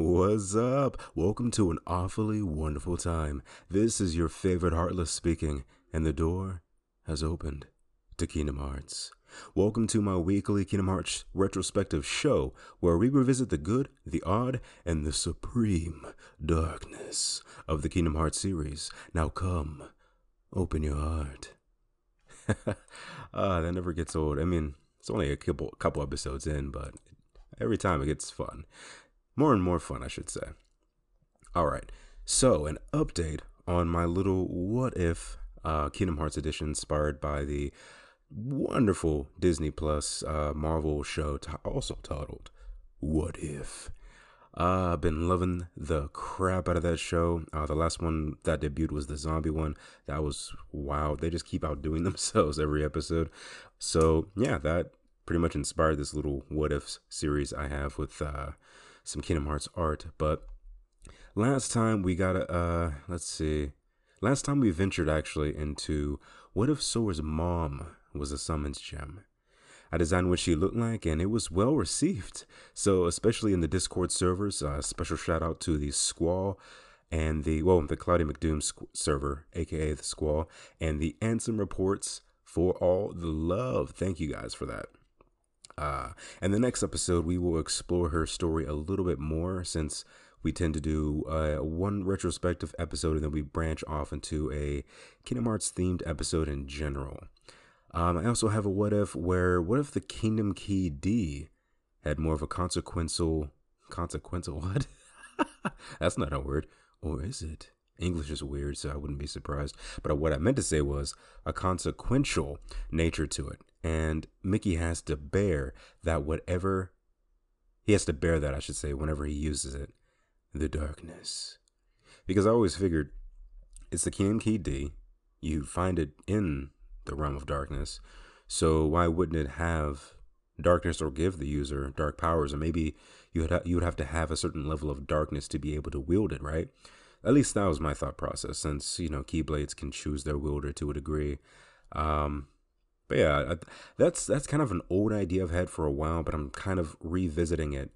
What's up? Welcome to an awfully wonderful time. This is your favorite Heartless speaking, and the door has opened to Kingdom Hearts. Welcome to my weekly Kingdom Hearts retrospective show where we revisit the good, the odd, and the supreme darkness of the Kingdom Hearts series. Now come, open your heart. ah, that never gets old. I mean, it's only a couple couple episodes in, but every time it gets fun. More and more fun, I should say. All right. So, an update on my little what if uh, Kingdom Hearts edition inspired by the wonderful Disney Plus uh, Marvel show, t- also titled What If. Uh, I've been loving the crap out of that show. Uh, the last one that debuted was the zombie one. That was wow. They just keep outdoing themselves every episode. So yeah, that pretty much inspired this little what ifs series I have with uh, some Kingdom Hearts art. But last time we got a uh, let's see. Last time we ventured actually into what if Sora's mom was a summons gem. I designed what she looked like, and it was well received. So, especially in the Discord servers, uh, special shout out to the Squall and the well, the Cloudy McDoom squ- server, aka the Squall, and the Ansem reports for all the love. Thank you guys for that. Uh, and the next episode, we will explore her story a little bit more since we tend to do uh, one retrospective episode and then we branch off into a Kingdom Hearts themed episode in general. Um, I also have a what if where what if the Kingdom Key D had more of a consequential consequential what? That's not a word, or is it? English is weird, so I wouldn't be surprised. But what I meant to say was a consequential nature to it. And Mickey has to bear that whatever he has to bear that, I should say, whenever he uses it. The darkness. Because I always figured it's the Kingdom Key D. You find it in the realm of darkness. So why wouldn't it have darkness or give the user dark powers? And maybe you would ha- you would have to have a certain level of darkness to be able to wield it, right? At least that was my thought process, since you know Keyblades can choose their wielder to a degree. Um, but yeah, that's that's kind of an old idea I've had for a while, but I'm kind of revisiting it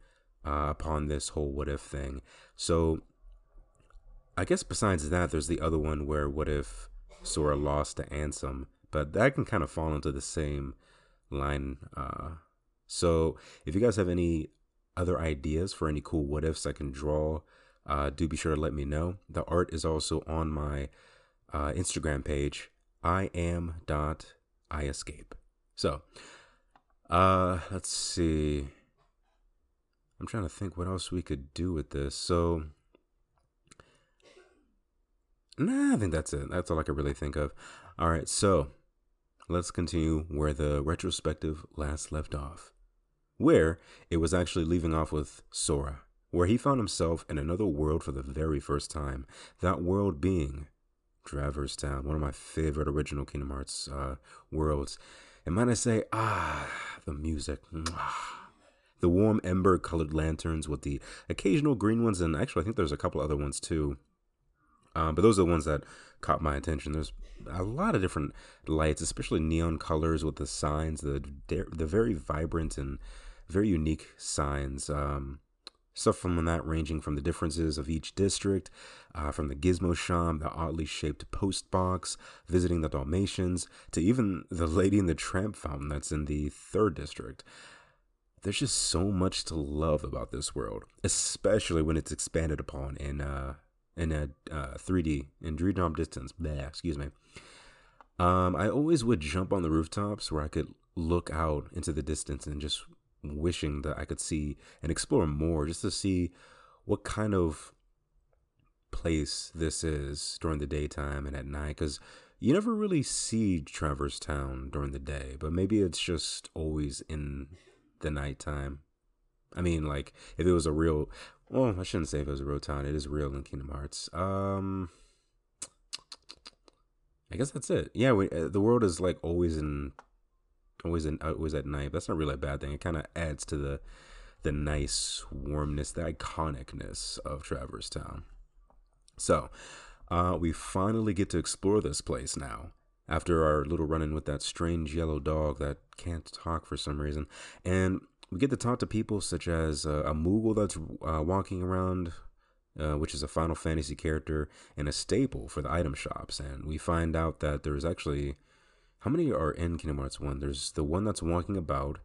uh, upon this whole what if thing. So I guess besides that, there's the other one where what if Sora lost to Ansem, but that can kind of fall into the same line. Uh, so if you guys have any other ideas for any cool what ifs I can draw, uh, do be sure to let me know. The art is also on my uh, Instagram page. I am dot I escape. So, uh, let's see. I'm trying to think what else we could do with this. So, nah, I think that's it. That's all I could really think of. All right, so let's continue where the retrospective last left off, where it was actually leaving off with Sora, where he found himself in another world for the very first time. That world being Traverse Town, one of my favorite original Kingdom Hearts uh, worlds. And might I say, ah, the music. The warm ember colored lanterns with the occasional green ones, and actually, I think there's a couple other ones too. Um, but those are the ones that caught my attention. There's a lot of different lights, especially neon colors with the signs, the the very vibrant and very unique signs. Um, Stuff from that ranging from the differences of each district, uh, from the Gizmo Shop, the oddly shaped post box, visiting the Dalmatians, to even the Lady and the Tramp fountain that's in the third district. There's just so much to love about this world, especially when it's expanded upon in uh, in a uh, 3D in Drop Distance. Bleh, excuse me. Um, I always would jump on the rooftops where I could look out into the distance and just wishing that I could see and explore more just to see what kind of place this is during the daytime and at night because you never really see Traverse Town during the day, but maybe it's just always in the nighttime. I mean, like if it was a real, well, I shouldn't say if it was a real town. It is real in Kingdom Hearts. Um, I guess that's it. Yeah, we, uh, the world is like always in always in always at night. That's not really a bad thing. It kind of adds to the the nice warmness, the iconicness of Traverse Town. So, uh, we finally get to explore this place now. After our little run in with that strange yellow dog that can't talk for some reason. And we get to talk to people such as uh, a Moogle that's uh, walking around, uh, which is a Final Fantasy character and a staple for the item shops. And we find out that there's actually how many are in Kingdom Hearts 1? There's the one that's walking about.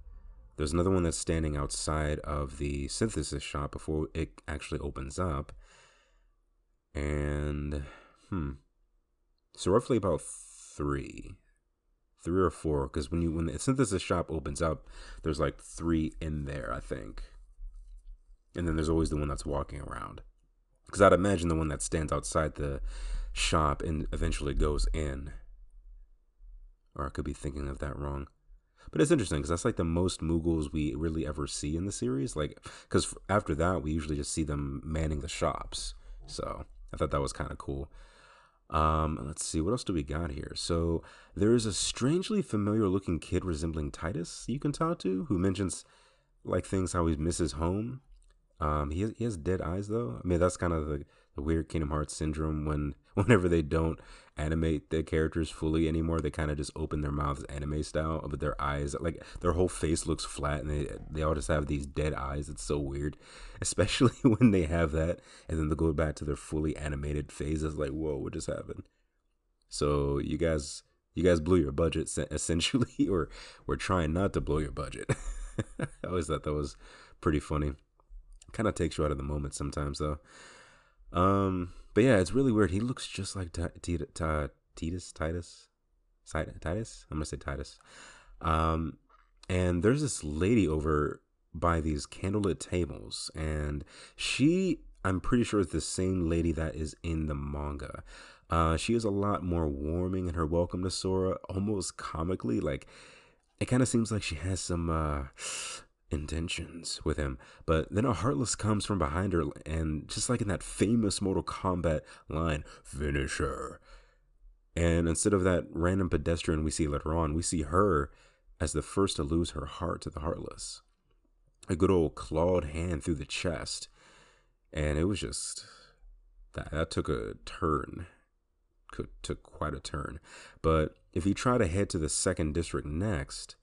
There's another one that's standing outside of the synthesis shop before it actually opens up. And, hmm. So roughly about three three or four because when you when the synthesis shop opens up there's like three in there i think and then there's always the one that's walking around because i'd imagine the one that stands outside the shop and eventually goes in or i could be thinking of that wrong but it's interesting because that's like the most moogles we really ever see in the series like because after that we usually just see them manning the shops so i thought that was kind of cool um, let's see, what else do we got here? So there is a strangely familiar looking kid resembling Tidus you can talk to who mentions like things how he misses home. Um, he has, he has dead eyes though. I mean, that's kind of the, the weird Kingdom Hearts syndrome when whenever they don't animate the characters fully anymore, they kind of just open their mouths anime style, but their eyes like their whole face looks flat and they they all just have these dead eyes. It's so weird, especially when they have that and then they go back to their fully animated face. It's like, whoa, what just happened? So you guys you guys blew your budget essentially, or we're trying not to blow your budget. I always thought that was pretty funny. Kind of takes you out of the moment sometimes though. Um, but yeah, it's really weird. He looks just like Tidus, Tidus, Tidus. I'm gonna say Tidus. Um, and there's this lady over by these candlelit tables, and she, I'm pretty sure, is the same lady that is in the manga. Uh, she is a lot more warming in her welcome to Sora, almost comically. Like, it kind of seems like she has some uh, intentions with him. But then a Heartless comes from behind her, and just like in that famous Mortal Kombat line, finish her. And instead of that random pedestrian we see later on, we see her as the first to lose her heart to the Heartless. A good old clawed hand through the chest. And it was just that that took a turn. Could, took quite a turn. But if you try to head to the second district next,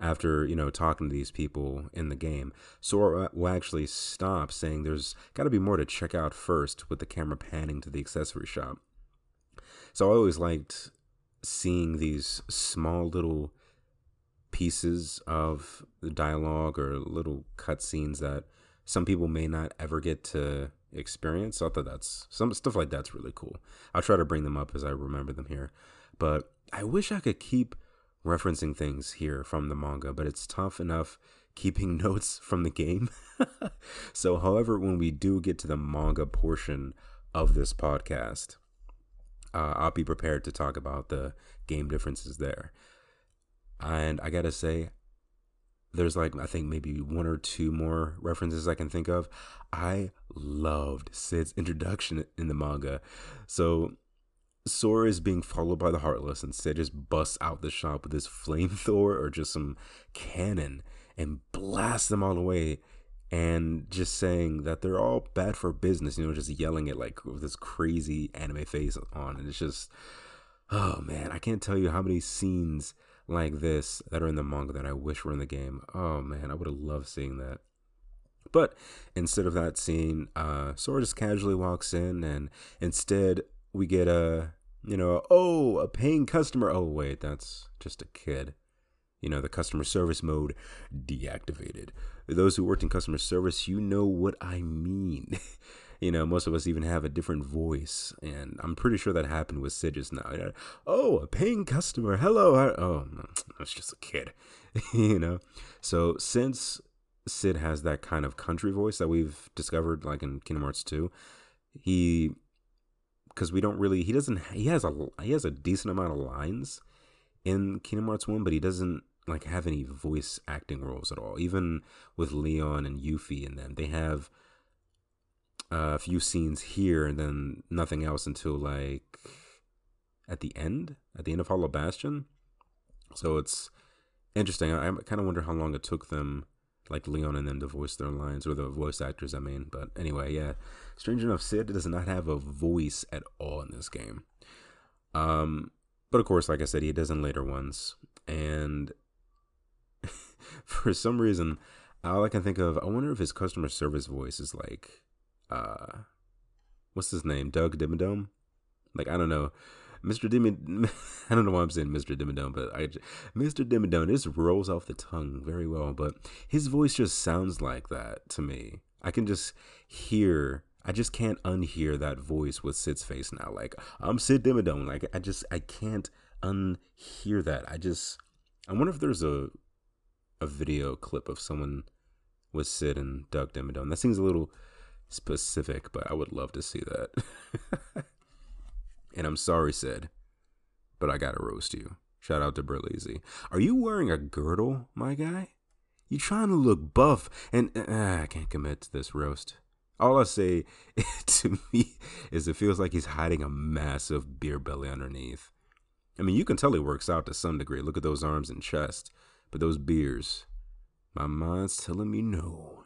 after you know talking to these people in the game. Sora will actually stop saying there's got to be more to check out first with the camera panning to the accessory shop. So i always liked seeing these small little pieces of the dialogue or little cutscenes that some people may not ever get to experience. So i thought that's some stuff like that's really cool. I'll try to bring them up as i remember them here. But i wish i could keep referencing things here from the manga, but it's tough enough keeping notes from the game. so, however, when we do get to the manga portion of this podcast, uh, I'll be prepared to talk about the game differences there. And I gotta say, there's like, I think maybe one or two more references I can think of. I loved Cid's introduction in the manga. So, Sora is being followed by the Heartless and Cid just busts out the shop with his flamethrower or just some cannon and blasts them all away and just saying that they're all bad for business, you know, just yelling it like with this crazy anime face on. And it's just, oh man, I can't tell you how many scenes like this that are in the manga that I wish were in the game. Oh man, I would have loved seeing that. But instead of that scene, uh, Sora just casually walks in, and instead we get a you know, oh, a paying customer. Oh, wait, that's just a kid. You know, the customer service mode deactivated. Those who worked in customer service, you know what I mean. you know, most of us even have a different voice, and I'm pretty sure that happened with Cid just now. Oh, a paying customer. Hello. Oh, that's just a kid. you know, so since Cid has that kind of country voice that we've discovered, like in Kingdom Hearts 2, he because we don't really he doesn't he has a he has a decent amount of lines in Kingdom Hearts 1 but he doesn't like have any voice acting roles at all. Even with Leon and Yuffie and them they have a few scenes here and then nothing else until like at the end at the end of Hollow Bastion. So it's interesting. I, I kind of wonder how long it took them like Leon and them to voice their lines, or the voice actors, I mean. But anyway, yeah. Strange enough, Cid does not have a voice at all in this game. Um, but of course, like I said, he does in later ones. And for some reason, all I can think of, I wonder if his customer service voice is like, uh, what's his name, Doug Dimmadome? Like I don't know, Mr. Dimmadome. I don't know why I'm saying Mr. Dimmadome, but I, Mr. Dimmadome, this rolls off the tongue very well. But his voice just sounds like that to me. I can just hear. I just can't unhear that voice with Cid's face now. Like I'm Cid Dimmadome. Like I just I can't unhear that. I just I wonder if there's a a video clip of someone with Cid and Doug Dimmadome. That seems a little specific, but I would love to see that. and I'm sorry, Cid, but I gotta roast you. Shout out to Berleezy. Are you wearing a girdle, my guy? You trying to look buff, and uh, I can't commit to this roast. All I say to me is it feels like he's hiding a massive beer belly underneath. I mean, you can tell he works out to some degree. Look at those arms and chest. But those beers, my mind's telling me no.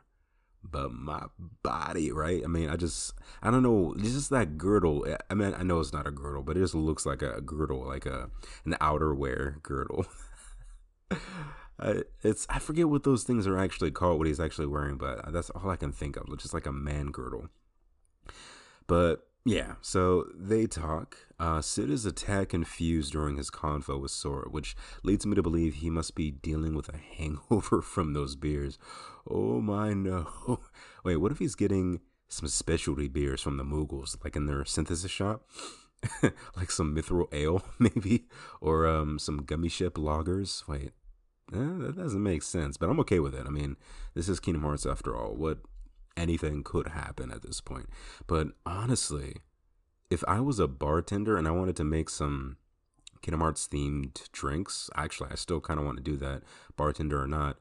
But my body, right? I mean, I just, I don't know. It's just that girdle. I mean, I know it's not a girdle, but it just looks like a girdle, like a an outerwear girdle. It's I forget what those things are actually called, what he's actually wearing, but that's all I can think of. Just like a man girdle. But yeah, so they talk. Uh, Cid is a tad confused during his convo with Sora, which leads me to believe he must be dealing with a hangover from those beers. Oh my no. Wait, what if he's getting some specialty beers from the Moogles, like in their synthesis shop? like some mithril ale, maybe? Or um, some gummy ship lagers? Wait, eh, that doesn't make sense, but I'm okay with it. I mean, this is Kingdom Hearts after all. What anything could happen at this point. But honestly, if I was a bartender and I wanted to make some Kingdom Hearts themed drinks, actually, I still kind of want to do that, bartender or not.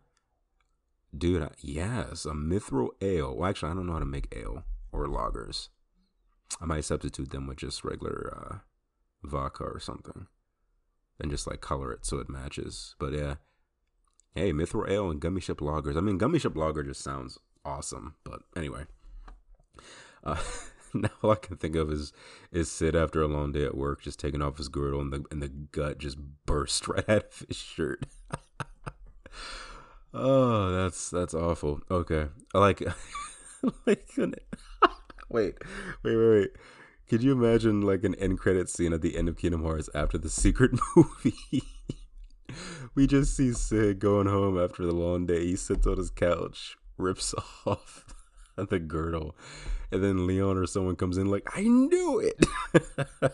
Dude, yes, a mithril ale. Well, actually, I don't know how to make ale or lagers. I might substitute them with just regular uh, vodka or something, and just like color it so it matches. But yeah, hey, mithril ale and gummy ship lagers. I mean, gummy ship lager just sounds awesome. But anyway, uh, now all I can think of is is Cid after a long day at work, just taking off his girdle, and the and the gut just burst right out of his shirt. oh, that's that's awful. Okay, I like like wait, wait, wait, wait. Could you imagine like an end credit scene at the end of Kingdom Hearts after the secret movie? we just see Cid going home after the long day. He sits on his couch rips off the girdle, and then Leon or someone comes in like, "I knew it."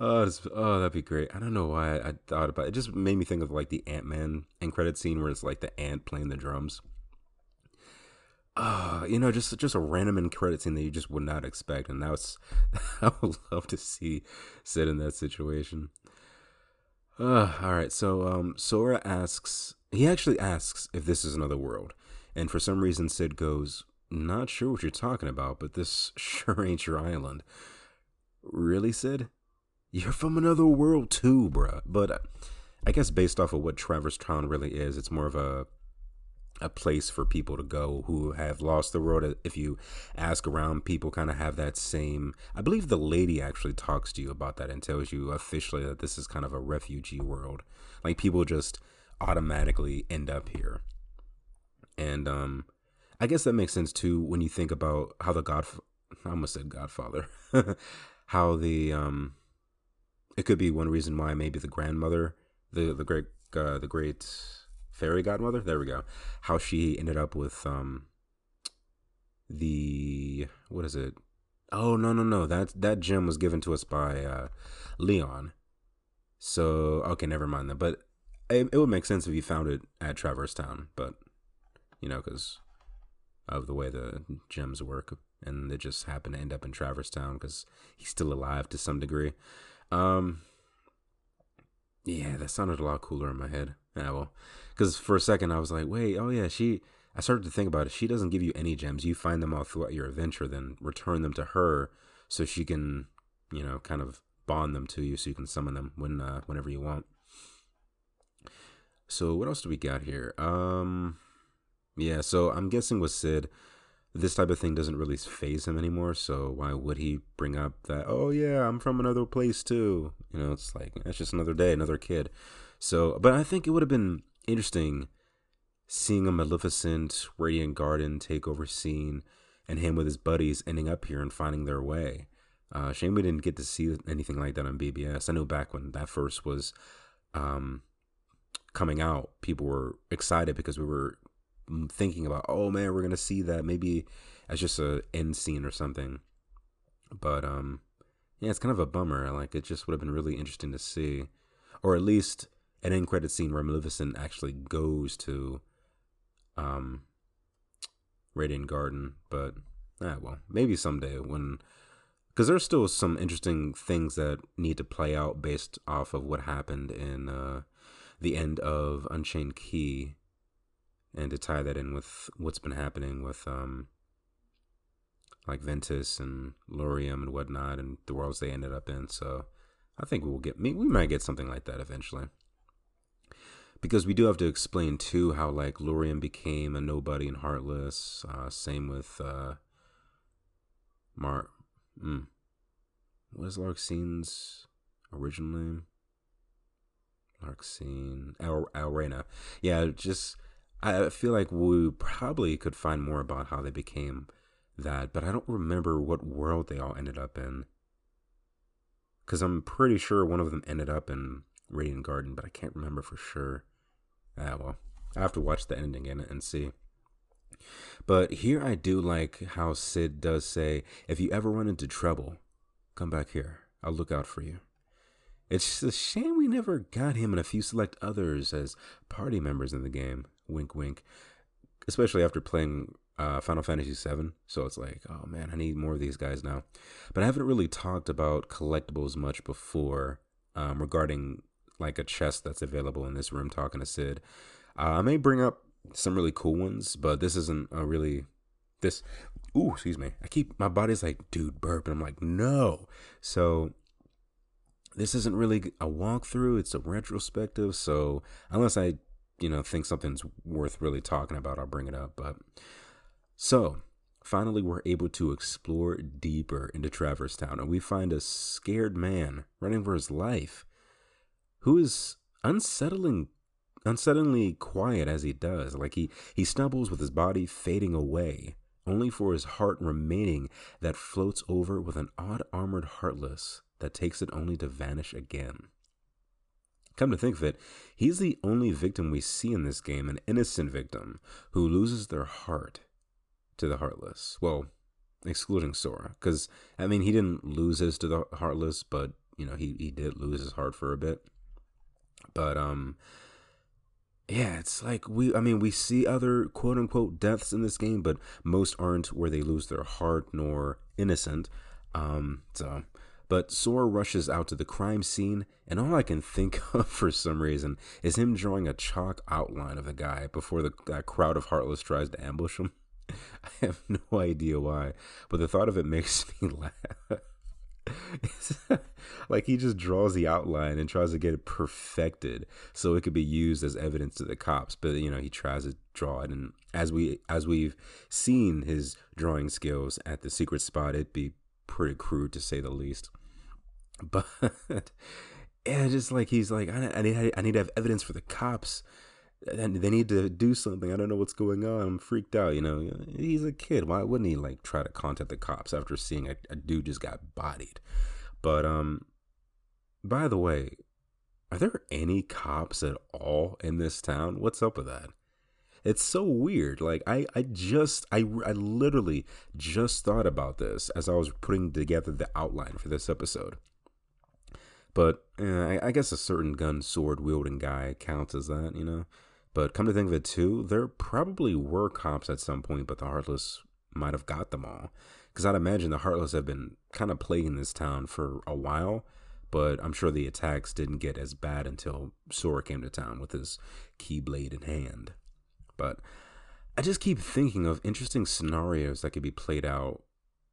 oh, oh, that'd be great. I don't know why I thought about it. It just made me think of like the Ant Man end credit scene where it's like the ant playing the drums. Uh, you know, just just a random end credit scene that you just would not expect, and that's I would love to see Cid in that situation. Uh, all right, so um, Sora asks he actually asks if this is another world. And for some reason, Cid goes, Not sure what you're talking about, but this sure ain't your island. Really, Cid? You're from another world too, bruh. But uh, I guess based off of what Traverse Town really is, it's more of a a place for people to go who have lost the world. If you ask around, people kind of have that same. I believe the lady actually talks to you about that and tells you officially that this is kind of a refugee world. Like people just automatically end up here. And um, I guess that makes sense too when you think about how the God, I almost said Godfather, how the um, it could be one reason why maybe the grandmother, the the great uh, the great fairy godmother, there we go, how she ended up with um, the what is it? Oh no no no that that gem was given to us by uh, Leon. So okay, never mind that. But it, it would make sense if you found it at Traverse Town, but you know, because of the way the gems work, and it just happened to end up in Traverse Town because he's still alive to some degree. Um, yeah, that sounded a lot cooler in my head. Yeah, well, because for a second I was like, wait, oh yeah, she. I started to think about it. She doesn't give you any gems. You find them all throughout your adventure, then return them to her so she can, you know, kind of bond them to you, so you can summon them when uh, whenever you want. So what else do we got here? Um, yeah. So I'm guessing with Cid, this type of thing doesn't really phase him anymore. So why would he bring up that? Oh yeah, I'm from another place too. You know, it's like it's just another day, another kid. So, but I think it would have been interesting seeing a Maleficent Radiant Garden takeover scene and him with his buddies ending up here and finding their way. Uh, shame we didn't get to see anything like that on BBS. I know back when that first was um, coming out, people were excited because we were thinking about, oh man, we're gonna see that maybe as just a end scene or something. But um, yeah, it's kind of a bummer. Like it just would have been really interesting to see, or at least an end credit scene where Maleficent actually goes to um Radiant Garden. But ah, well, maybe someday when because there's still some interesting things that need to play out based off of what happened in uh, the end of Unchained Key, and to tie that in with what's been happening with um, like Ventus and Lauriam and whatnot, and the worlds they ended up in. So I think we'll get we might get something like that eventually. Because we do have to explain too how like Lauriam became a nobody and heartless. Uh, same with uh, Mar. Mm. What is Larxene's original name? Larxene. Al- Alrena. Yeah, just I feel like we probably could find more about how they became that, but I don't remember what world they all ended up in. Because I'm pretty sure one of them ended up in Radiant Garden, but I can't remember for sure. Ah, well, I have to watch the ending again and see. But here I do like how Cid does say, if you ever run into trouble, come back here. I'll look out for you. It's a shame we never got him and a few select others as party members in the game. Wink, wink. Especially after playing uh, Final Fantasy VII. So it's like, oh man, I need more of these guys now. But I haven't really talked about collectibles much before um, regarding like a chest that's available in this room talking to Cid. Uh, I may bring up some really cool ones, but this isn't a really this. Ooh, excuse me. I keep my body's like, dude, burp, and I'm like, no. So this isn't really a walkthrough; it's a retrospective. So unless I, you know, think something's worth really talking about, I'll bring it up. But so finally, we're able to explore deeper into Traverse Town, and we find a scared man running for his life, who is unsettling unsettlingly quiet as he does. Like he, he stumbles with his body fading away, only for his heart remaining that floats over with an odd armored heartless that takes it only to vanish again. Come to think of it, he's the only victim we see in this game, an innocent victim who loses their heart to the heartless. Well, excluding Sora, because I mean he didn't lose his to the heartless, but you know he he did lose his heart for a bit. But um, yeah, it's like we, I mean, we see other quote unquote deaths in this game, but most aren't where they lose their heart nor innocent. Um, so, but Sora rushes out to the crime scene, and all I can think of for some reason is him drawing a chalk outline of the guy before the that crowd of Heartless tries to ambush him. I have no idea why, but the thought of it makes me laugh. like he just draws the outline and tries to get it perfected so it could be used as evidence to the cops but you know he tries to draw it. And as we as we've seen his drawing skills at the secret spot it'd be pretty crude to say the least. But yeah just like he's like I, I need i need to have evidence for the cops and they need to do something. I don't know what's going on. I'm freaked out. You know, he's a kid. Why wouldn't he like try to contact the cops after seeing a, a dude just got bodied? But um, by the way, are there any cops at all in this town? What's up with that? It's so weird. Like I, I just, I, I literally just thought about this as I was putting together the outline for this episode. But I, I guess a certain gun sword wielding guy counts as that, you know. But come to think of it too, there probably were cops at some point, but the Heartless might have got them all. Because I'd imagine the Heartless have been kind of plaguing this town for a while, but I'm sure the attacks didn't get as bad until Sora came to town with his Keyblade in hand. But I just keep thinking of interesting scenarios that could be played out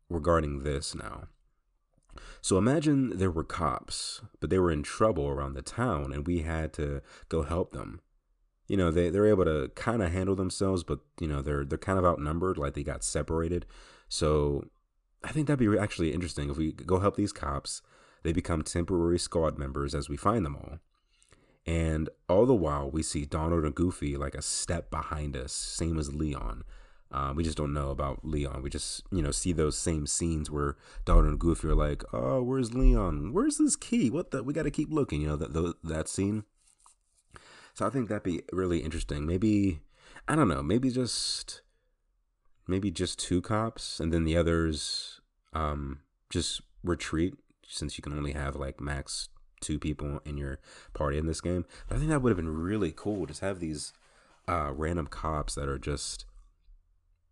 regarding this now. So imagine there were cops, but they were in trouble around the town and we had to go help them you know they they're able to kind of handle themselves, but you know they're they're kind of outnumbered, like they got separated. So I think that'd be actually interesting if we go help these cops. They become temporary squad members as we find them all. And all the while, we see Donald and Goofy like a step behind us, same as Leon. Uh, we just don't know about Leon. We just, you know, see those same scenes where Donald and Goofy are like, "Oh, where's Leon? Where's this key? What the? We got to keep looking." You know that that scene. So I think that'd be really interesting. Maybe I don't know. Maybe just maybe just two cops, and then the others um, just retreat since you can only have like max two people in your party in this game. But I think that would have been really cool. Just have these uh, random cops that are just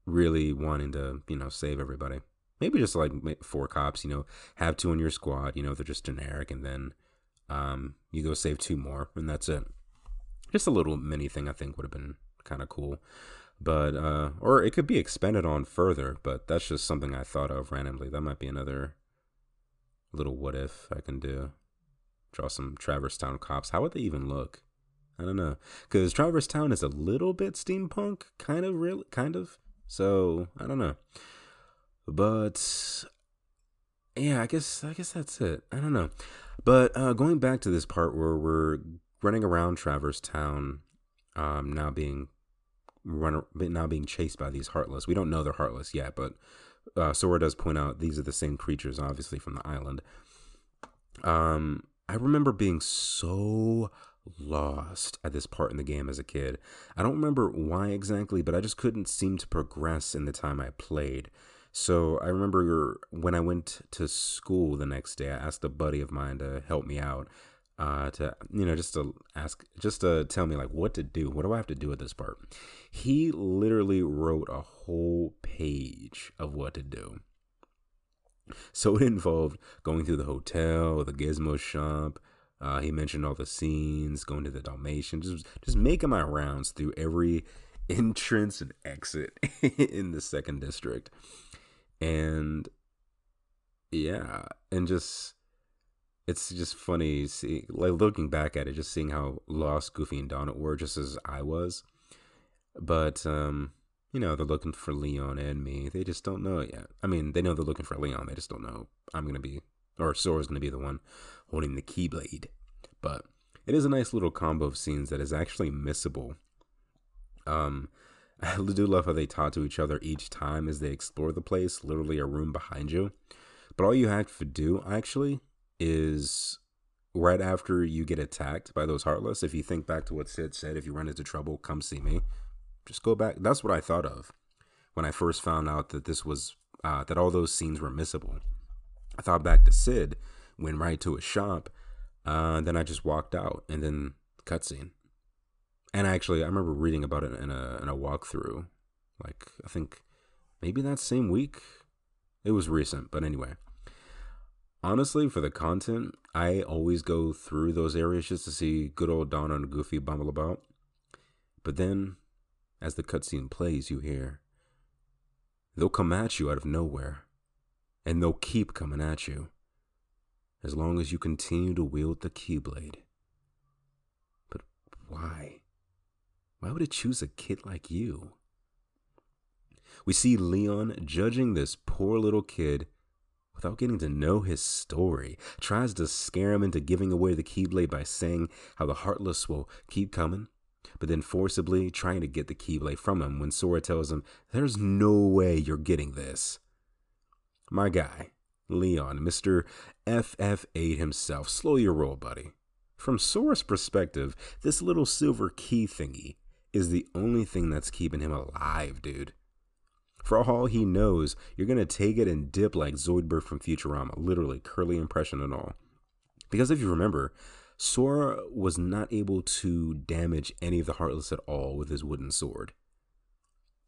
really wanting to, you know, save everybody. Maybe just like four cops, you know, have two in your squad, you know, they're just generic, and then um, you go save two more, and that's it. Just a little mini thing I think would have been kind of cool. But, uh, or it could be expanded on further, but that's just something I thought of randomly. That might be another little what if I can do. Draw some Traverse Town cops. How would they even look? I don't know. Because Traverse Town is a little bit steampunk, kind of, real, kind of. So I don't know, but yeah, I guess I guess that's it. I don't know, but uh, going back to this part where we're running around Traverse Town, um, now being run now being chased by these heartless. We don't know they're heartless yet, but uh, Sora does point out these are the same creatures, obviously from the island. Um, I remember being so lost at this part in the game as a kid. I don't remember why exactly, but I just couldn't seem to progress in the time I played. So I remember when I went to school the next day, I asked a buddy of mine to help me out, uh, to you know just to ask, just to tell me like what to do. What do I have to do at this part? He literally wrote a whole page of what to do. So it involved going through the hotel, the gizmo shop, uh, he mentioned all the scenes, going to the Dalmatian, just just making my rounds through every entrance and exit in the second district, and yeah, and just it's just funny see like looking back at it, just seeing how lost Goofy and Donald were, just as I was. But um, you know, they're looking for Leon and me. They just don't know it yet. I mean, they know they're looking for Leon. They just don't know I'm gonna be or Sora's gonna be the one holding the Keyblade. But it is a nice little combo of scenes that is actually missable. Um, I do love how they talk to each other each time as they explore the place, literally a room behind you. But all you have to do actually is right after you get attacked by those heartless, if you think back to what Cid said, if you run into trouble, come see me. Just go back. That's what I thought of when I first found out that this was uh, that all those scenes were missable. I thought back to Cid went right to a shop. Uh, then I just walked out, and then cutscene. And actually, I remember reading about it in a in a walkthrough, like I think maybe that same week. It was recent, but anyway. Honestly, for the content, I always go through those areas just to see good old Donna and Goofy bumble about. But then, as the cutscene plays, you hear they'll come at you out of nowhere, and they'll keep coming at you as long as you continue to wield the Keyblade. But why? Why would it choose a kid like you? We see Leon judging this poor little kid without getting to know his story, tries to scare him into giving away the Keyblade by saying how the Heartless will keep coming, but then forcibly trying to get the Keyblade from him when Sora tells him, There's no way you're getting this. My guy, Leon, Mr. FF8 himself. Slow your roll, buddy. From Sora's perspective, this little silver key thingy is the only thing that's keeping him alive, dude. For all he knows, you're gonna take it and dip like Zoidberg from Futurama, literally, curly impression and all. Because if you remember, Sora was not able to damage any of the Heartless at all with his wooden sword.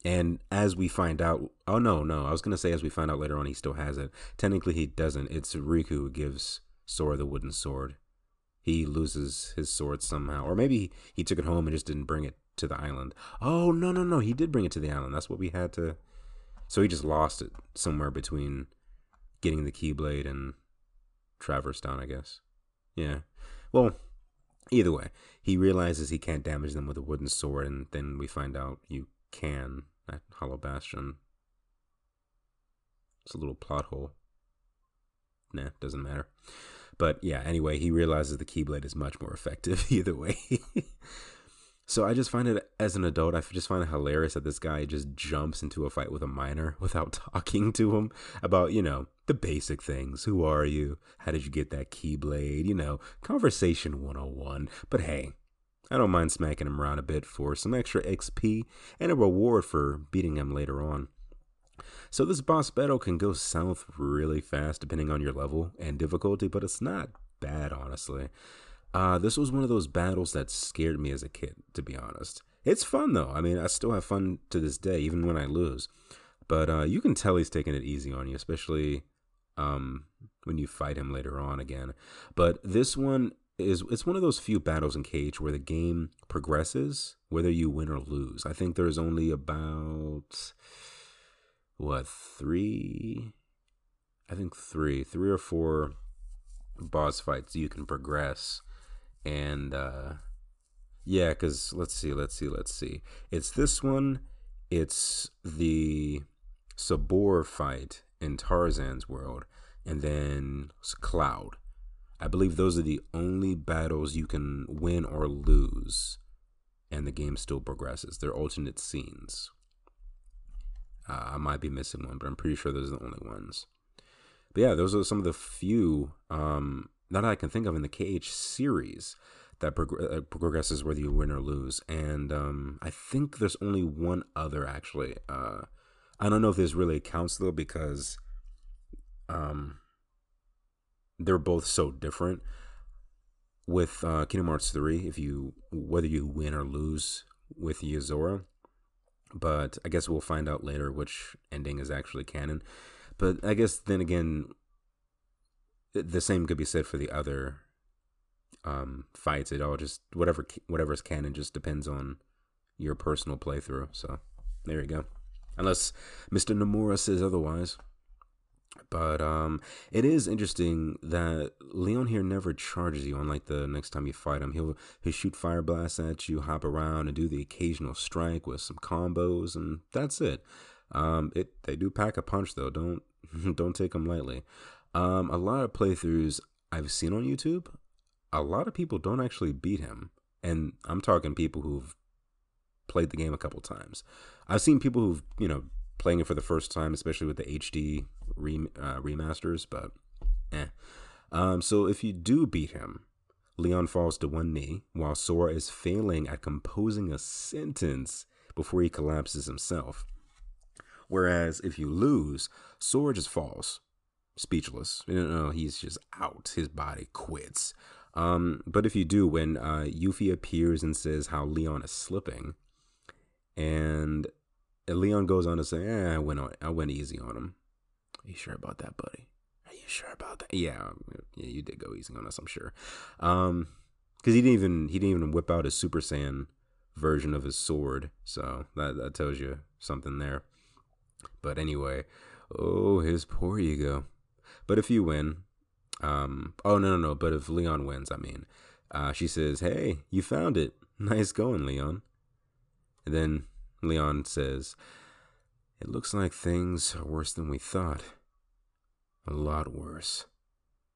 And as we find out, oh no, no, I was gonna say as we find out later on, he still has it. Technically, he doesn't. It's Riku who gives Sora the wooden sword. He loses his sword somehow, or maybe he took it home and just didn't bring it to the island. Oh no, no, no, he did bring it to the island. That's what we had to. So he just lost it somewhere between getting the Keyblade and Traverse Town, I guess. Yeah. Well, either way, he realizes he can't damage them with a wooden sword, and then we find out you can at Hollow Bastion. It's a little plot hole. Nah, doesn't matter. But yeah, anyway, he realizes the Keyblade is much more effective either way. So I just find it as an adult, I just find it hilarious that this guy just jumps into a fight with a minor without talking to him about, you know, the basic things. Who are you? How did you get that Keyblade? You know, conversation 101. But hey, I don't mind smacking him around a bit for some extra XP and a reward for beating him later on. So this boss battle can go south really fast depending on your level and difficulty, but it's not bad honestly. Uh, this was one of those battles that scared me as a kid, to be honest. It's fun though. I mean, I still have fun to this day, even when I lose. But uh, you can tell he's taking it easy on you, especially um, when you fight him later on again. But this one is it's one of those few battles in KH where the game progresses whether you win or lose. I think there's only about what three i think three three or four boss fights you can progress and uh yeah because let's see let's see let's see. It's this one. It's the sabor fight in tarzan's world and then cloud. I believe those are the only battles you can win or lose and the game still progresses. They're alternate scenes. Uh, I might be missing one, but I'm pretty sure those are the only ones. But yeah, those are some of the few um, that I can think of in the KH series that prog- uh, progresses whether you win or lose. And um, I think there's only one other actually. Uh, I don't know if this really counts though because um, they're both so different. With uh, Kingdom Hearts 3, if you whether you win or lose with Yozora, but I guess we'll find out later which ending is actually canon. But I guess then again, the same could be said for the other um, fights. It all just whatever whatever's canon just depends on your personal playthrough. So there you go. Unless Mr. Nomura says otherwise. But um, it is interesting that Leon here never charges you. Unlike the next time you fight him, he'll he'll shoot fire blasts at you, hop around, and do the occasional strike with some combos, and that's it. Um, it they do pack a punch though. Don't don't take them lightly. Um, a lot of playthroughs I've seen on YouTube, a lot of people don't actually beat him, and I'm talking people who've played the game a couple times. I've seen people who've you know playing it for the first time, especially with the HD uh, remasters, but eh. Um, so if you do beat him, Leon falls to one knee while Sora is failing at composing a sentence before he collapses himself. Whereas if you lose, Sora just falls, speechless. You know, he's just out. His body quits. Um, but if you do, when uh, Yuffie appears and says how Leon is slipping, and Leon goes on to say, eh, I went on, I went easy on him. Are you sure about that, buddy? Are you sure about that? Yeah, yeah, you did go easy on us, I'm sure. Um, because he didn't even he didn't even whip out his Super Saiyan version of his sword, so that that tells you something there. But anyway, oh, his poor ego. But if you win, um, oh no no no, but if Leon wins, I mean, uh, she says, "Hey, you found it. Nice going, Leon." And then Leon says, It looks like things are worse than we thought. A lot worse.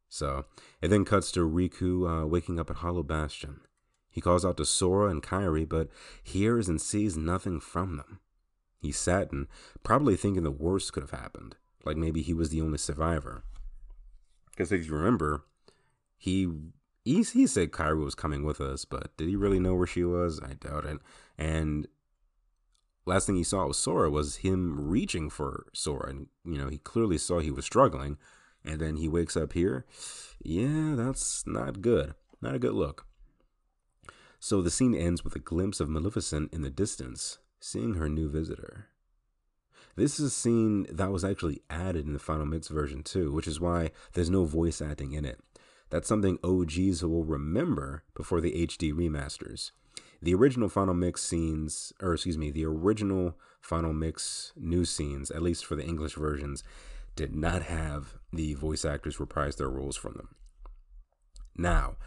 So, it then cuts to Riku uh, waking up at Hollow Bastion. He calls out to Sora and Kairi, but hears and sees nothing from them. He's saddened, probably thinking the worst could have happened, like maybe he was the only survivor. Because if you remember, he, he he said Kairi was coming with us, but did he really know where she was? I doubt it. And last thing he saw with Sora was him reaching for Sora, and you know he clearly saw he was struggling, and then he wakes up here. Yeah, that's not good. Not a good look. So the scene ends with a glimpse of Maleficent in the distance, seeing her new visitor. This is a scene that was actually added in the Final Mix version too, which is why there's no voice acting in it. That's something OGs will remember before the HD remasters. The original Final Mix scenes, or excuse me, the original Final Mix new scenes, at least for the English versions, did not have the voice actors reprise their roles from them. Now,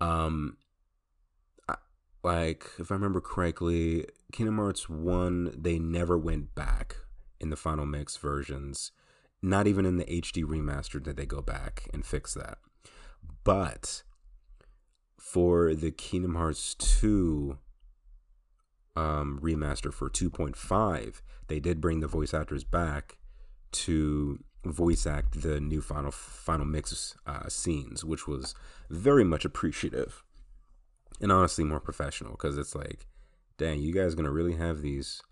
um, like if I remember correctly, Kingdom Hearts One, they never went back in the Final Mix versions. Not even in the HD remaster did they go back and fix that. But for the Kingdom Hearts 2 um, remaster for 2.5, they did bring the voice actors back to voice act the new final final mix uh, scenes, which was very much appreciative and honestly more professional because it's like, dang, you guys gonna really have these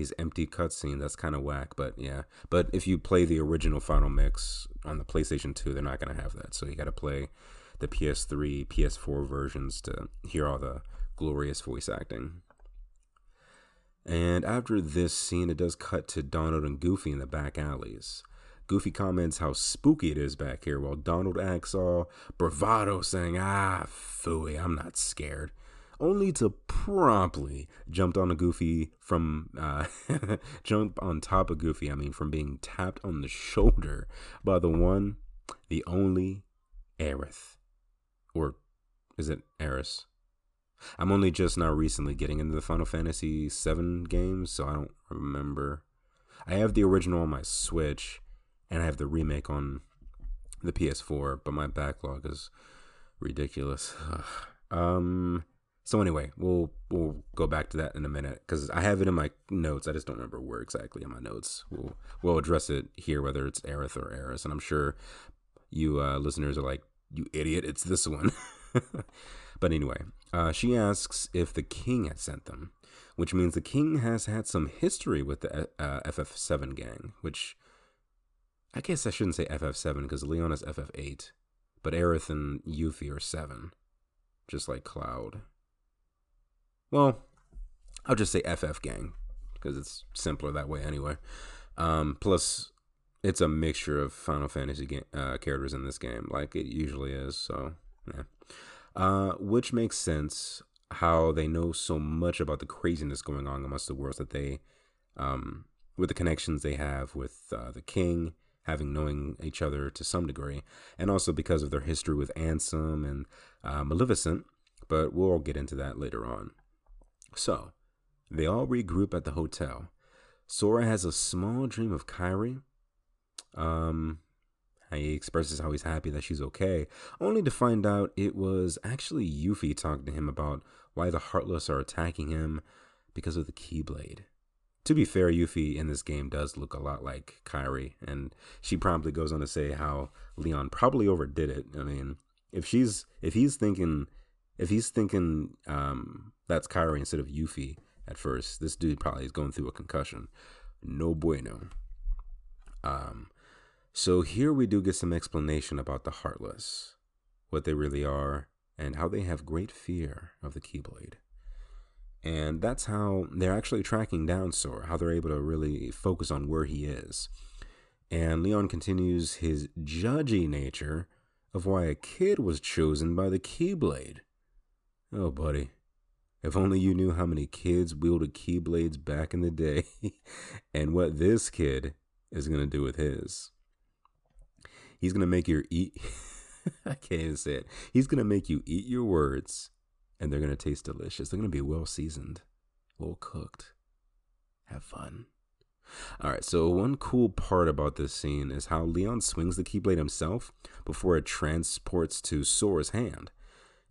these empty cutscenes? That's kind of whack, but yeah. But if you play the original final mix on the PlayStation 2, they're not gonna have that. So you got to play the PS3, PS4 versions to hear all the glorious voice acting. And after this scene, it does cut to Donald and Goofy in the back alleys. Goofy comments how spooky it is back here, while Donald acts all bravado, saying, Ah, phooey, I'm not scared. Only to promptly jump on a Goofy from, uh, jump on top of Goofy, I mean, from being tapped on the shoulder by the one, the only Aerith. Or is it Aeris? I'm only just now recently getting into the Final Fantasy VII games, so I don't remember. I have the original on my Switch, and I have the remake on the PS4, but my backlog is ridiculous. um. So anyway, we'll we'll go back to that in a minute because I have it in my notes. I just don't remember where exactly in my notes. We'll we'll address it here, whether it's Aerith or Aeris, and I'm sure you uh, listeners are like, "You idiot! It's this one." but anyway, uh, she asks if the king has sent them, which means the king has had some history with the uh, FF7 gang, which I guess I shouldn't say FF7 because Leon is FF8, but Aerith and Yuffie are 7, just like Cloud. Well, I'll just say FF gang because it's simpler that way anyway. Um, plus, it's a mixture of Final Fantasy game, uh, characters in this game, like it usually is. So, yeah. Uh, which makes sense how they know so much about the craziness going on amongst the worlds that they, um, with the connections they have with uh, the king having knowing each other to some degree, and also because of their history with Ansem and uh, Maleficent. But we'll get into that later on. So, they all regroup at the hotel. Sora has a small dream of Kairi. Um, he expresses how he's happy that she's okay, only to find out it was actually Yuffie talking to him about why the Heartless are attacking him because of the Keyblade. To be fair, Yuffie in this game does look a lot like Kairi, and she promptly goes on to say how Leon probably overdid it. I mean, if she's if he's thinking if he's thinking um, that's Kairi instead of Yuffie at first, this dude probably is going through a concussion. No bueno. Um, so here we do get some explanation about the Heartless, what they really are, and how they have great fear of the Keyblade. And that's how they're actually tracking down Sora, how they're able to really focus on where he is. And Leon continues his judgy nature of why a kid was chosen by the Keyblade. Oh, buddy. If only you knew how many kids wielded Keyblades back in the day and what this kid is going to do with his. He's going to make your eat. I can't even say it. He's going to make you eat your words and they're going to taste delicious. They're going to be well seasoned, well cooked. Have fun. All right, so one cool part about this scene is how Leon swings the Keyblade himself before it transports to Sora's hand.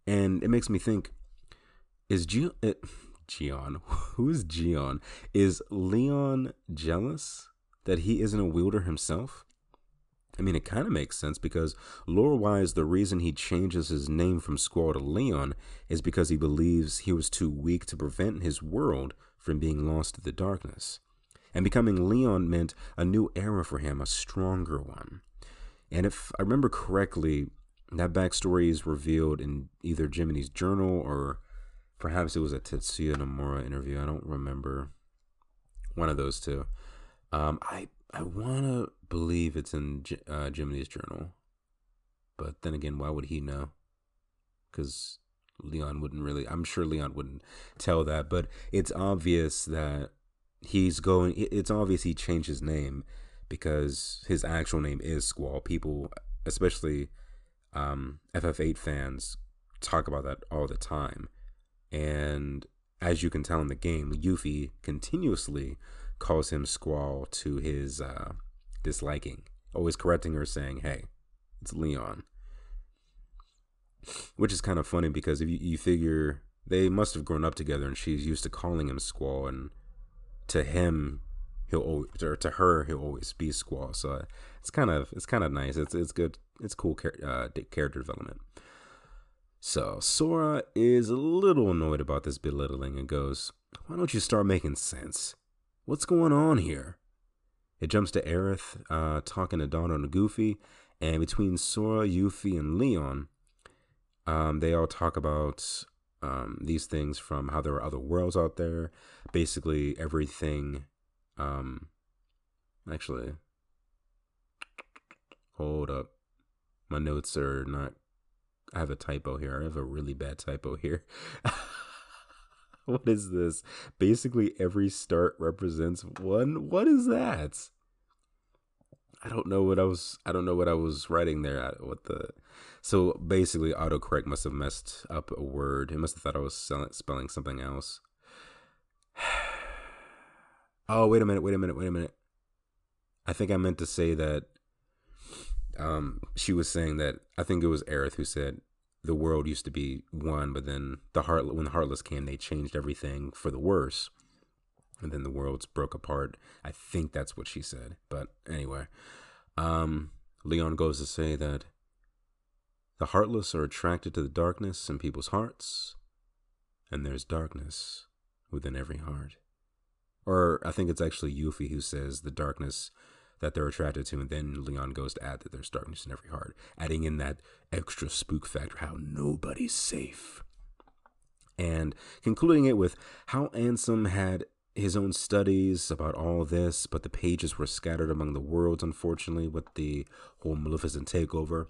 And it makes me think is Ge- it, Gion, who is Gion? Is Leon jealous that he isn't a wielder himself? I mean, it kind of makes sense because lore wise, the reason he changes his name from Squall to Leon is because he believes he was too weak to prevent his world from being lost to the darkness. And becoming Leon meant a new era for him, a stronger one. And if I remember correctly, that backstory is revealed in either Jiminy's journal or perhaps it was a Tetsuya Nomura interview. I don't remember. One of those two. Um, I I want to believe it's in uh, Jiminy's journal. But then again, why would he know? Because Leon wouldn't really, I'm sure Leon wouldn't tell that. But it's obvious that he's going, it's obvious he changed his name because his actual name is Squall. People, especially um, FF8 fans, talk about that all the time. And as you can tell in the game, Yuffie continuously calls him Squall to his uh, disliking, always correcting her, saying, "Hey, it's Leon." which is kind of funny because if you, you figure they must have grown up together and she's used to calling him Squall and to him he'll always or to her he'll always be Squall so it's kind of it's kind of nice it's it's good it's cool uh, character development so Sora is a little annoyed about this belittling and goes why don't you start making sense what's going on here it jumps to Aerith uh, talking to Donald and Goofy and between Sora Yuffie and Leon um, they all talk about um, these things from how there are other worlds out there. Basically, everything. Um, actually, hold up. My notes are not. I have a typo here. I have a really bad typo here. what is this? Basically, every start represents one. What is that? I don't know what I was. I don't know what I was writing there. What the so basically, autocorrect must have messed up a word. It must have thought I was spelling something else. oh, wait a minute, wait a minute, wait a minute. I think I meant to say that um, she was saying that I think it was Aerith who said the world used to be one, but then the heart when the Heartless came, they changed everything for the worse, and then the worlds broke apart. I think that's what she said. But anyway, um, Leon goes to say that the heartless are attracted to the darkness in people's hearts, and there's darkness within every heart. Or I think it's actually Yuffie who says the darkness that they're attracted to, and then Leon goes to add that there's darkness in every heart, adding in that extra spook factor how nobody's safe. And concluding it with how Ansem had his own studies about all this, but the pages were scattered among the worlds, unfortunately, with the whole Maleficent takeover.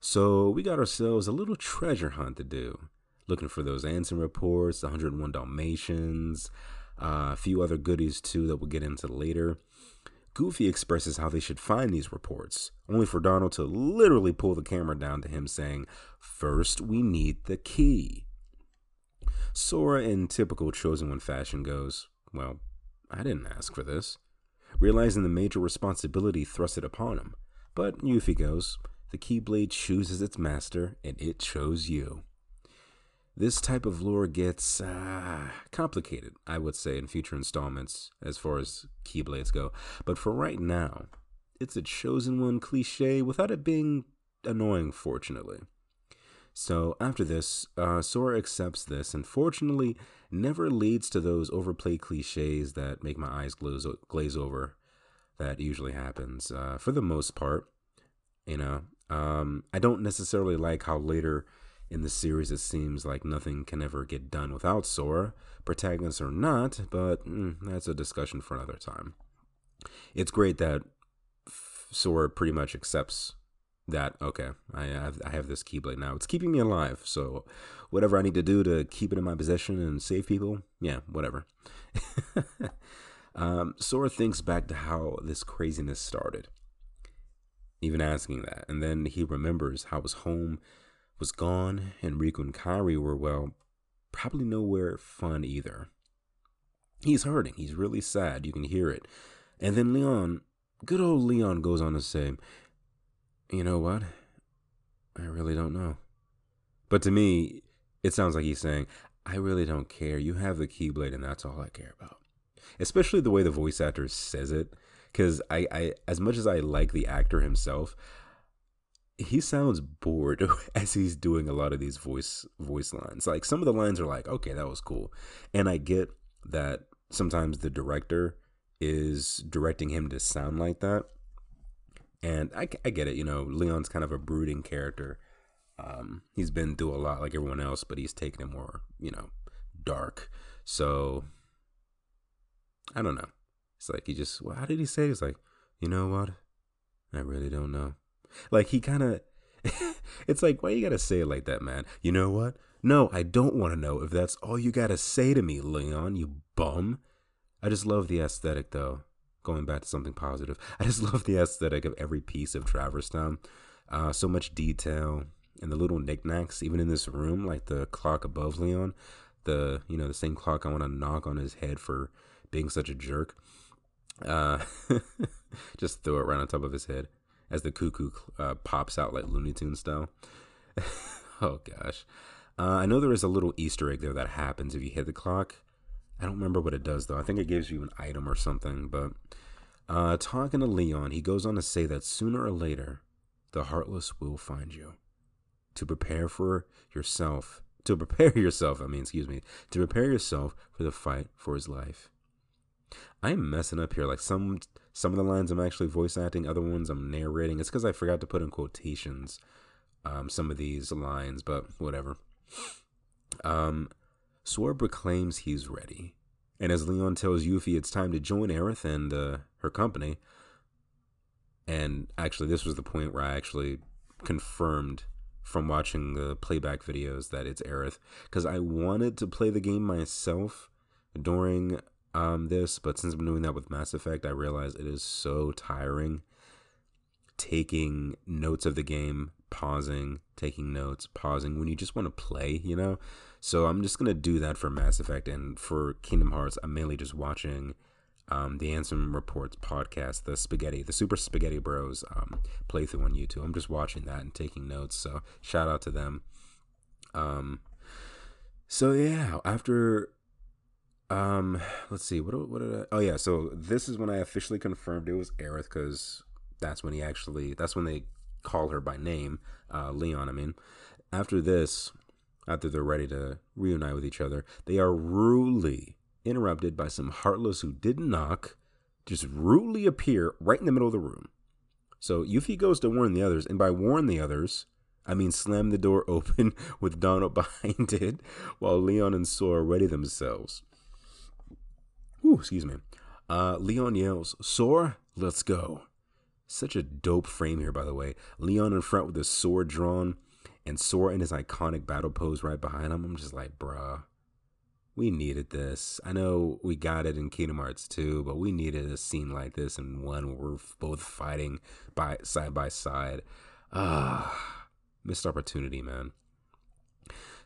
So we got ourselves a little treasure hunt to do, looking for those Ansem reports, the 101 Dalmatians, uh, a few other goodies too that we'll get into later. Goofy expresses how they should find these reports, only for Donald to literally pull the camera down to him saying, First, we need the key. Sora, in typical Chosen One fashion, goes, Well, I didn't ask for this, realizing the major responsibility thrusted upon him. But Yuffie goes, the Keyblade chooses its master, and it chose you. This type of lore gets uh, complicated, I would say, in future installments as far as Keyblades go. But for right now, it's a chosen one cliche without it being annoying, fortunately. So after this, uh, Sora accepts this, and fortunately, never leads to those overplayed cliches that make my eyes glaze, glaze over. That usually happens uh, for the most part. You know, um, I don't necessarily like how later in the series it seems like nothing can ever get done without Sora, protagonist or not, but mm, that's a discussion for another time. It's great that Sora pretty much accepts that okay, I have I have this Keyblade now. It's keeping me alive, so whatever I need to do to keep it in my possession and save people, yeah, whatever. um, Sora thinks back to how this craziness started even asking that. And then he remembers how his home was gone, and Riku and Kairi were, well, probably nowhere fun either. He's hurting. He's really sad. You can hear it. And then Leon, good old Leon, goes on to say, You know what? I really don't know. But to me, it sounds like he's saying, I really don't care. You have the Keyblade, and that's all I care about. Especially the way the voice actor says it because I, I as much as I like the actor himself, he sounds bored as he's doing a lot of these voice voice lines. Like some of the lines are like, okay, that was cool, and I get that sometimes the director is directing him to sound like that, and I, I get it. You know, Leon's kind of a brooding character. Um, he's been through a lot like everyone else, but he's taken it more, you know, dark. So I don't know. It's like he just, well, how did he say? It's like, you know what? I really don't know. Like he kind of, it's like, why you gotta say it like that, man? You know what? No, I don't want to know if that's all you gotta say to me, Leon, you bum. I just love the aesthetic, though. Going back to something positive, I just love the aesthetic of every piece of Traverse Town. Uh, so much detail and the little knickknacks, even in this room, like the clock above Leon, the you know the same clock I want to knock on his head for being such a jerk. Uh, just throw it right on top of his head as the cuckoo uh, pops out like Looney Tune style. Oh gosh. Uh, I know there is a little Easter egg there that happens if you hit the clock. I don't remember what it does though. I think it gives you an item or something. But uh, talking to Leon, he goes on to say that sooner or later, the Heartless will find you. To prepare for yourself, to prepare yourself, I mean, excuse me, to prepare yourself for the fight for his life. I'm messing up here. Like some some of the lines I'm actually voice acting, other ones I'm narrating. It's because I forgot to put in quotations um, some of these lines, but whatever. Um, Sora proclaims he's ready, and as Leon tells Yuffie it's time to join Aerith and uh, her company. And actually, this was the point where I actually confirmed from watching the playback videos that it's Aerith because I wanted to play the game myself during um, this, but since I'm doing that with Mass Effect, I realize it is so tiring taking notes of the game, pausing, taking notes, pausing when you just want to play, you know? So I'm just going to do that for Mass Effect and for Kingdom Hearts, I'm mainly just watching um, the Ansem Reports podcast, the Spaghetti, the Super Spaghetti Bros um, playthrough on YouTube. I'm just watching that and taking notes. So shout out to them. Um, so yeah, after um, let's see. What what did I? Oh yeah. So this is when I officially confirmed it was Aerith because that's when he actually. That's when they call her by name, uh, Leon. I mean, after this, after they're ready to reunite with each other, they are rudely interrupted by some heartless who didn't knock, just rudely appear right in the middle of the room. So Yuffie goes to warn the others, and by warn the others, I mean slam the door open with Donald behind it, while Leon and Sora ready themselves. Ooh, excuse me. Uh, Leon yells, Sora, let's go. Such a dope frame here, by the way. Leon in front with his sword drawn, and Sora in his iconic battle pose right behind him. I'm just like, bruh, we needed this. I know we got it in Kingdom Hearts 2, but we needed a scene like this and one where we're both fighting by side by side. Ah, missed opportunity, man.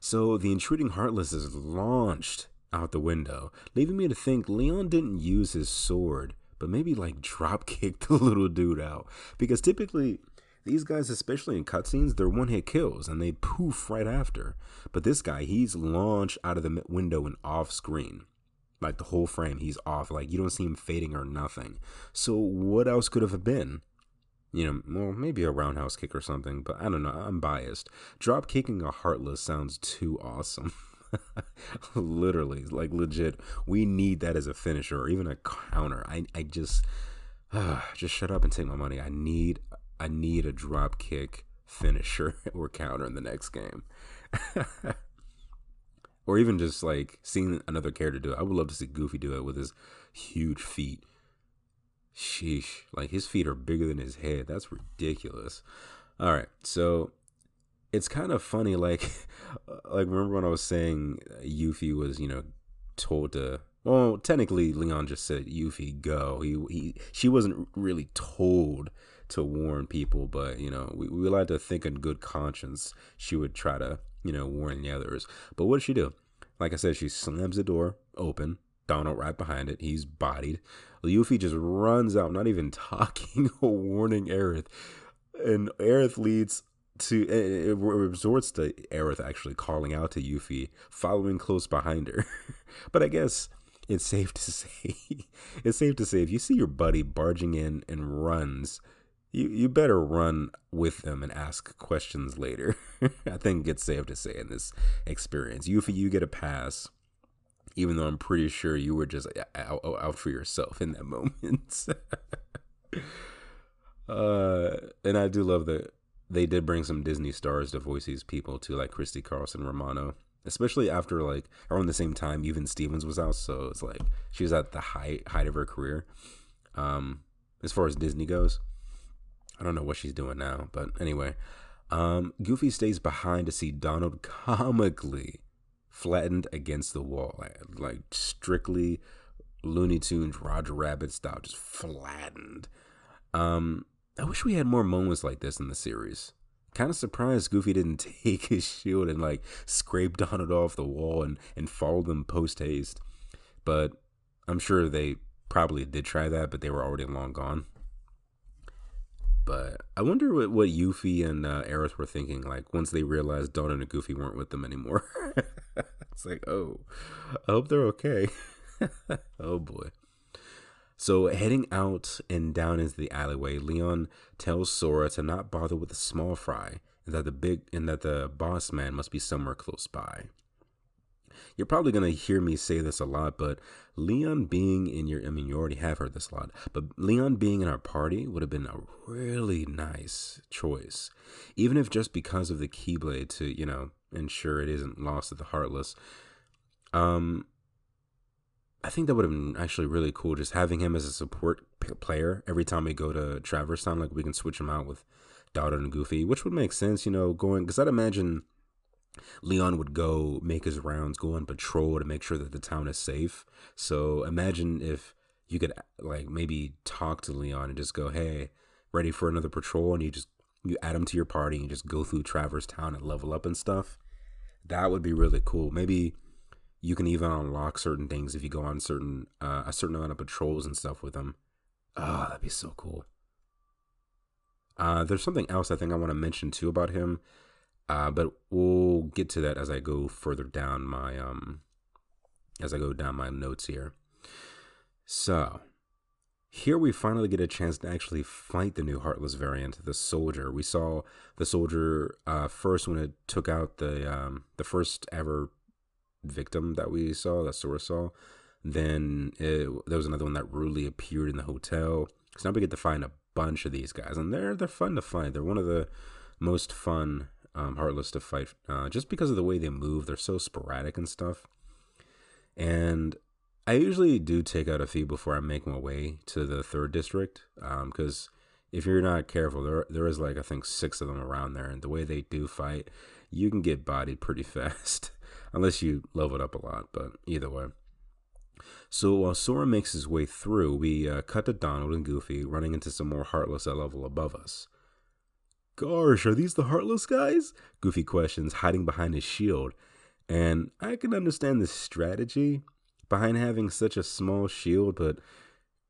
So the intruding Heartless is launched out the window, leaving me to think Leon didn't use his sword, but maybe like drop kicked the little dude out. Because typically, these guys, especially in cutscenes, they're one hit kills and they poof right after. But this guy, he's launched out of the window and off screen. Like the whole frame, he's off. Like you don't see him fading or nothing. So what else could have been? You know, well, maybe a roundhouse kick or something, but I don't know. I'm biased. Drop kicking a heartless sounds too awesome. Literally, like legit, we need that as a finisher or even a counter. I, I just, uh, just shut up and take my money. I need, I need a drop kick finisher or counter in the next game. or even just like seeing another character do it. I would love to see Goofy do it with his huge feet. Sheesh, like his feet are bigger than his head. That's ridiculous. All right, so it's kind of funny like like remember when I was saying Yuffie was, you know, told to well, technically Leon just said Yuffie go. He he she wasn't really told to warn people, but you know, we, we like to think in good conscience she would try to, you know, warn the others. But what did she do? Like I said, she slams the door open, Donald right behind it. He's bodied. Yuffie just runs out, not even talking or warning Aerith. And Aerith leads to it, resorts to Aerith actually calling out to Yuffie, following close behind her. but I guess it's safe to say it's safe to say if you see your buddy barging in and runs, you you better run with them and ask questions later. I think it's safe to say in this experience, Yuffie, you get a pass. Even though I'm pretty sure you were just out, out for yourself in that moment. uh, and I do love the they did bring some Disney stars to voice these people too, like Christy Carlson Romano. Especially after like around the same time Even Stevens was out, so it's like she was at the height height of her career. Um, as far as Disney goes, I don't know what she's doing now, but anyway, um, Goofy stays behind to see Donald comically flattened against the wall, like, like strictly Looney Tunes, Roger Rabbit style, just flattened. Um, I wish we had more moments like this in the series. Kind of surprised Goofy didn't take his shield and like scrape Donald off the wall and, and follow them post haste. But I'm sure they probably did try that, but they were already long gone. But I wonder what, what Yuffie and uh, Aerith were thinking, like once they realized Donald and Goofy weren't with them anymore. it's like, oh, I hope they're okay. oh boy. So heading out and down into the alleyway, Leon tells Sora to not bother with the small fry, and that the big and that the boss man must be somewhere close by. You're probably gonna hear me say this a lot, but Leon being in your I mean you already have heard this a lot, but Leon being in our party would have been a really nice choice. Even if just because of the Keyblade to, you know, ensure it isn't lost to the Heartless. Um I think that would have been actually really cool just having him as a support p- player every time we go to Traverse Town. Like we can switch him out with Donald and Goofy, which would make sense, you know, going because I'd imagine Leon would go make his rounds, go on patrol to make sure that the town is safe. So imagine if you could like maybe talk to Leon and just go, "Hey, ready for another patrol?" and you just you add him to your party and you just go through Traverse Town and level up and stuff. That would be really cool. Maybe you can even unlock certain things if you go on certain uh, a certain amount of patrols and stuff with them. Oh, that'd be so cool. Uh, there's something else I think I want to mention too about him. Uh, but we'll get to that as I go further down my um as I go down my notes here. So here we finally get a chance to actually fight the new Heartless variant, the Soldier. We saw the Soldier uh, first when it took out the um, the first ever victim that we saw, that Sora saw. Then it, there was another one that rudely appeared in the hotel. So now we get to find a bunch of these guys, and they're they're fun to fight. They're one of the most fun um, Heartless to fight, uh, just because of the way they move. They're so sporadic and stuff. And I usually do take out a few before I make my way to the third district, because um, if you're not careful, there there is like I think six of them around there, and the way they do fight, you can get bodied pretty fast, unless you level it up a lot. But either way. So while Sora makes his way through, we uh, cut to Donald and Goofy running into some more Heartless at level above us. Gosh, are these the Heartless guys? Goofy questions, hiding behind his shield. And I can understand the strategy behind having such a small shield, but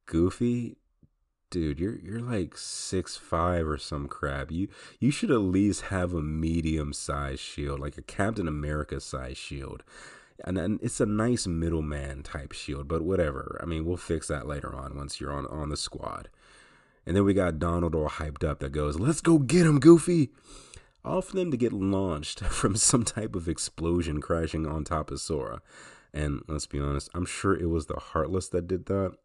Goofy, dude, you're you're like six five or some crap. You you should at least have a medium sized shield, like a Captain America sized shield. And, it's a nice middleman type shield, but whatever. I mean, we'll fix that later on once you're on on the squad. And then we got Donald all hyped up that goes, Let's go get him, Goofy. All for them to get launched from some type of explosion crashing on top of Sora. And let's be honest, I'm sure it was the Heartless that did that.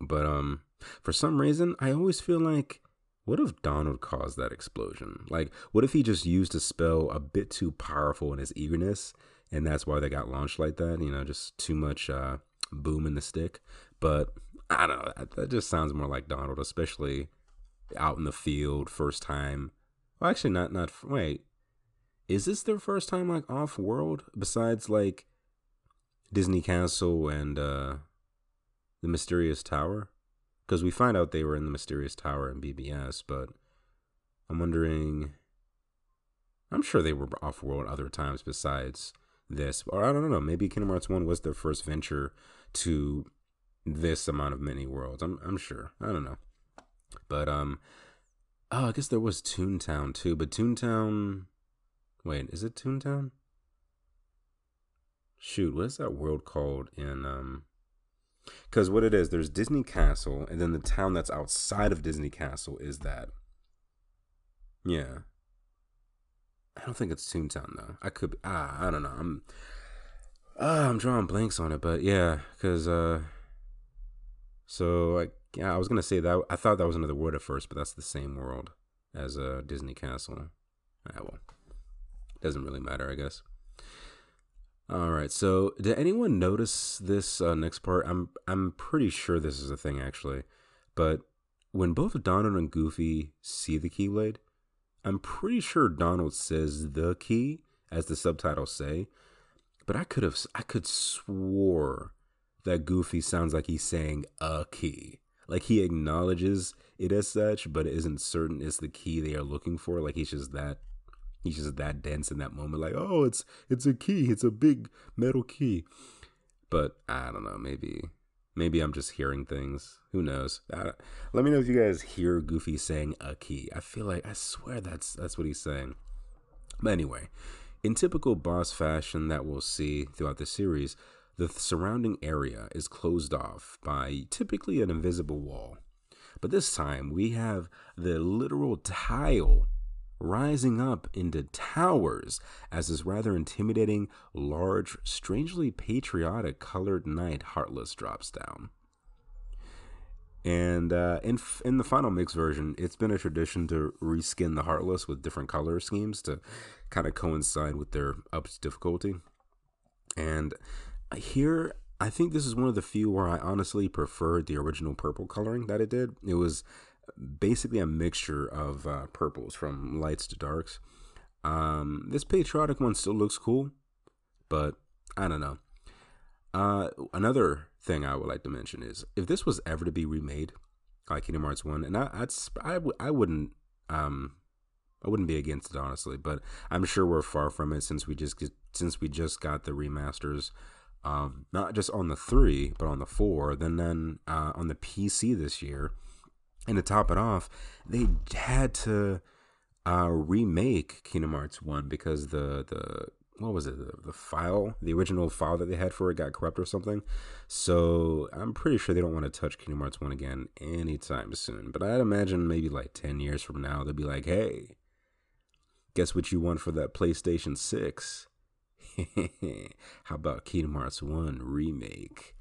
But um for some reason, I always feel like what if Donald caused that explosion? Like, what if he just used a spell a bit too powerful in his eagerness, and that's why they got launched like that? You know, just too much uh, boom in the stick. But I don't know. That, that just sounds more like Donald, especially out in the field, first time. Well, actually, not not. Wait, is this their first time like off world besides like Disney Castle and uh the Mysterious Tower? Because we find out they were in the Mysterious Tower in BBS, but I'm wondering. I'm sure they were off world other times besides this, or I don't know. Maybe Kingdom Hearts One was their first venture to this amount of mini worlds. I'm I'm sure. I don't know. But um oh, I guess there was Toontown too, but Toontown Wait, is it Toontown? Shoot, what is that world called in um cuz what it is, there's Disney Castle and then the town that's outside of Disney Castle is that. Yeah. I don't think it's Toontown though. I could be, ah, I don't know. I'm uh, I'm drawing blanks on it, but yeah, cuz uh so like yeah, I was gonna say that I thought that was another word at first, but that's the same world as uh, Disney Castle. Ah, well, doesn't really matter, I guess. All right. So, did anyone notice this uh, next part? I'm I'm pretty sure this is a thing actually, but when both Donald and Goofy see the Keyblade, I'm pretty sure Donald says the key as the subtitles say, but I could have I could swore that Goofy sounds like he's saying a key. Like he acknowledges it as such, but isn't certain it's the key they are looking for. Like he's just that he's just that dense in that moment. Like, oh, it's it's a key. It's a big metal key. But I don't know. Maybe Maybe I'm just hearing things. Who knows? Let me know if you guys hear Goofy saying a key. I feel like I swear that's that's what he's saying. But anyway, in typical boss fashion that we'll see throughout the series, the surrounding area is closed off by typically an invisible wall. But this time we have the literal tile rising up into towers as this rather intimidating, large, strangely patriotic colored knight Heartless drops down. And uh, in in the final mix version, it's been a tradition to reskin the Heartless with different color schemes to kind of coincide with their ups difficulty. And here, I think this is one of the few where I honestly preferred the original purple coloring that it did. It was basically a mixture of uh, purples from lights to darks. Um, this patriotic one still looks cool, but I don't know. Uh, another thing I would like to mention is if this was ever to be remade, like Kingdom Hearts One, and I, I'd, I, wouldn't, um, I wouldn't be against it honestly, but I'm sure we're far from it since we just since we just got the remasters, um, not just on the three, but on the four, then then uh, on the PC this year and to top it off, they had to uh, remake Kingdom Hearts One because the the what was it the, the, file the original file that they had for it got corrupt or something. So I'm pretty sure they don't want to touch Kingdom Hearts One again anytime soon. But I'd imagine maybe like ten years from now they'll be like, hey, guess what you want for that PlayStation Six? How about Kingdom Hearts One remake?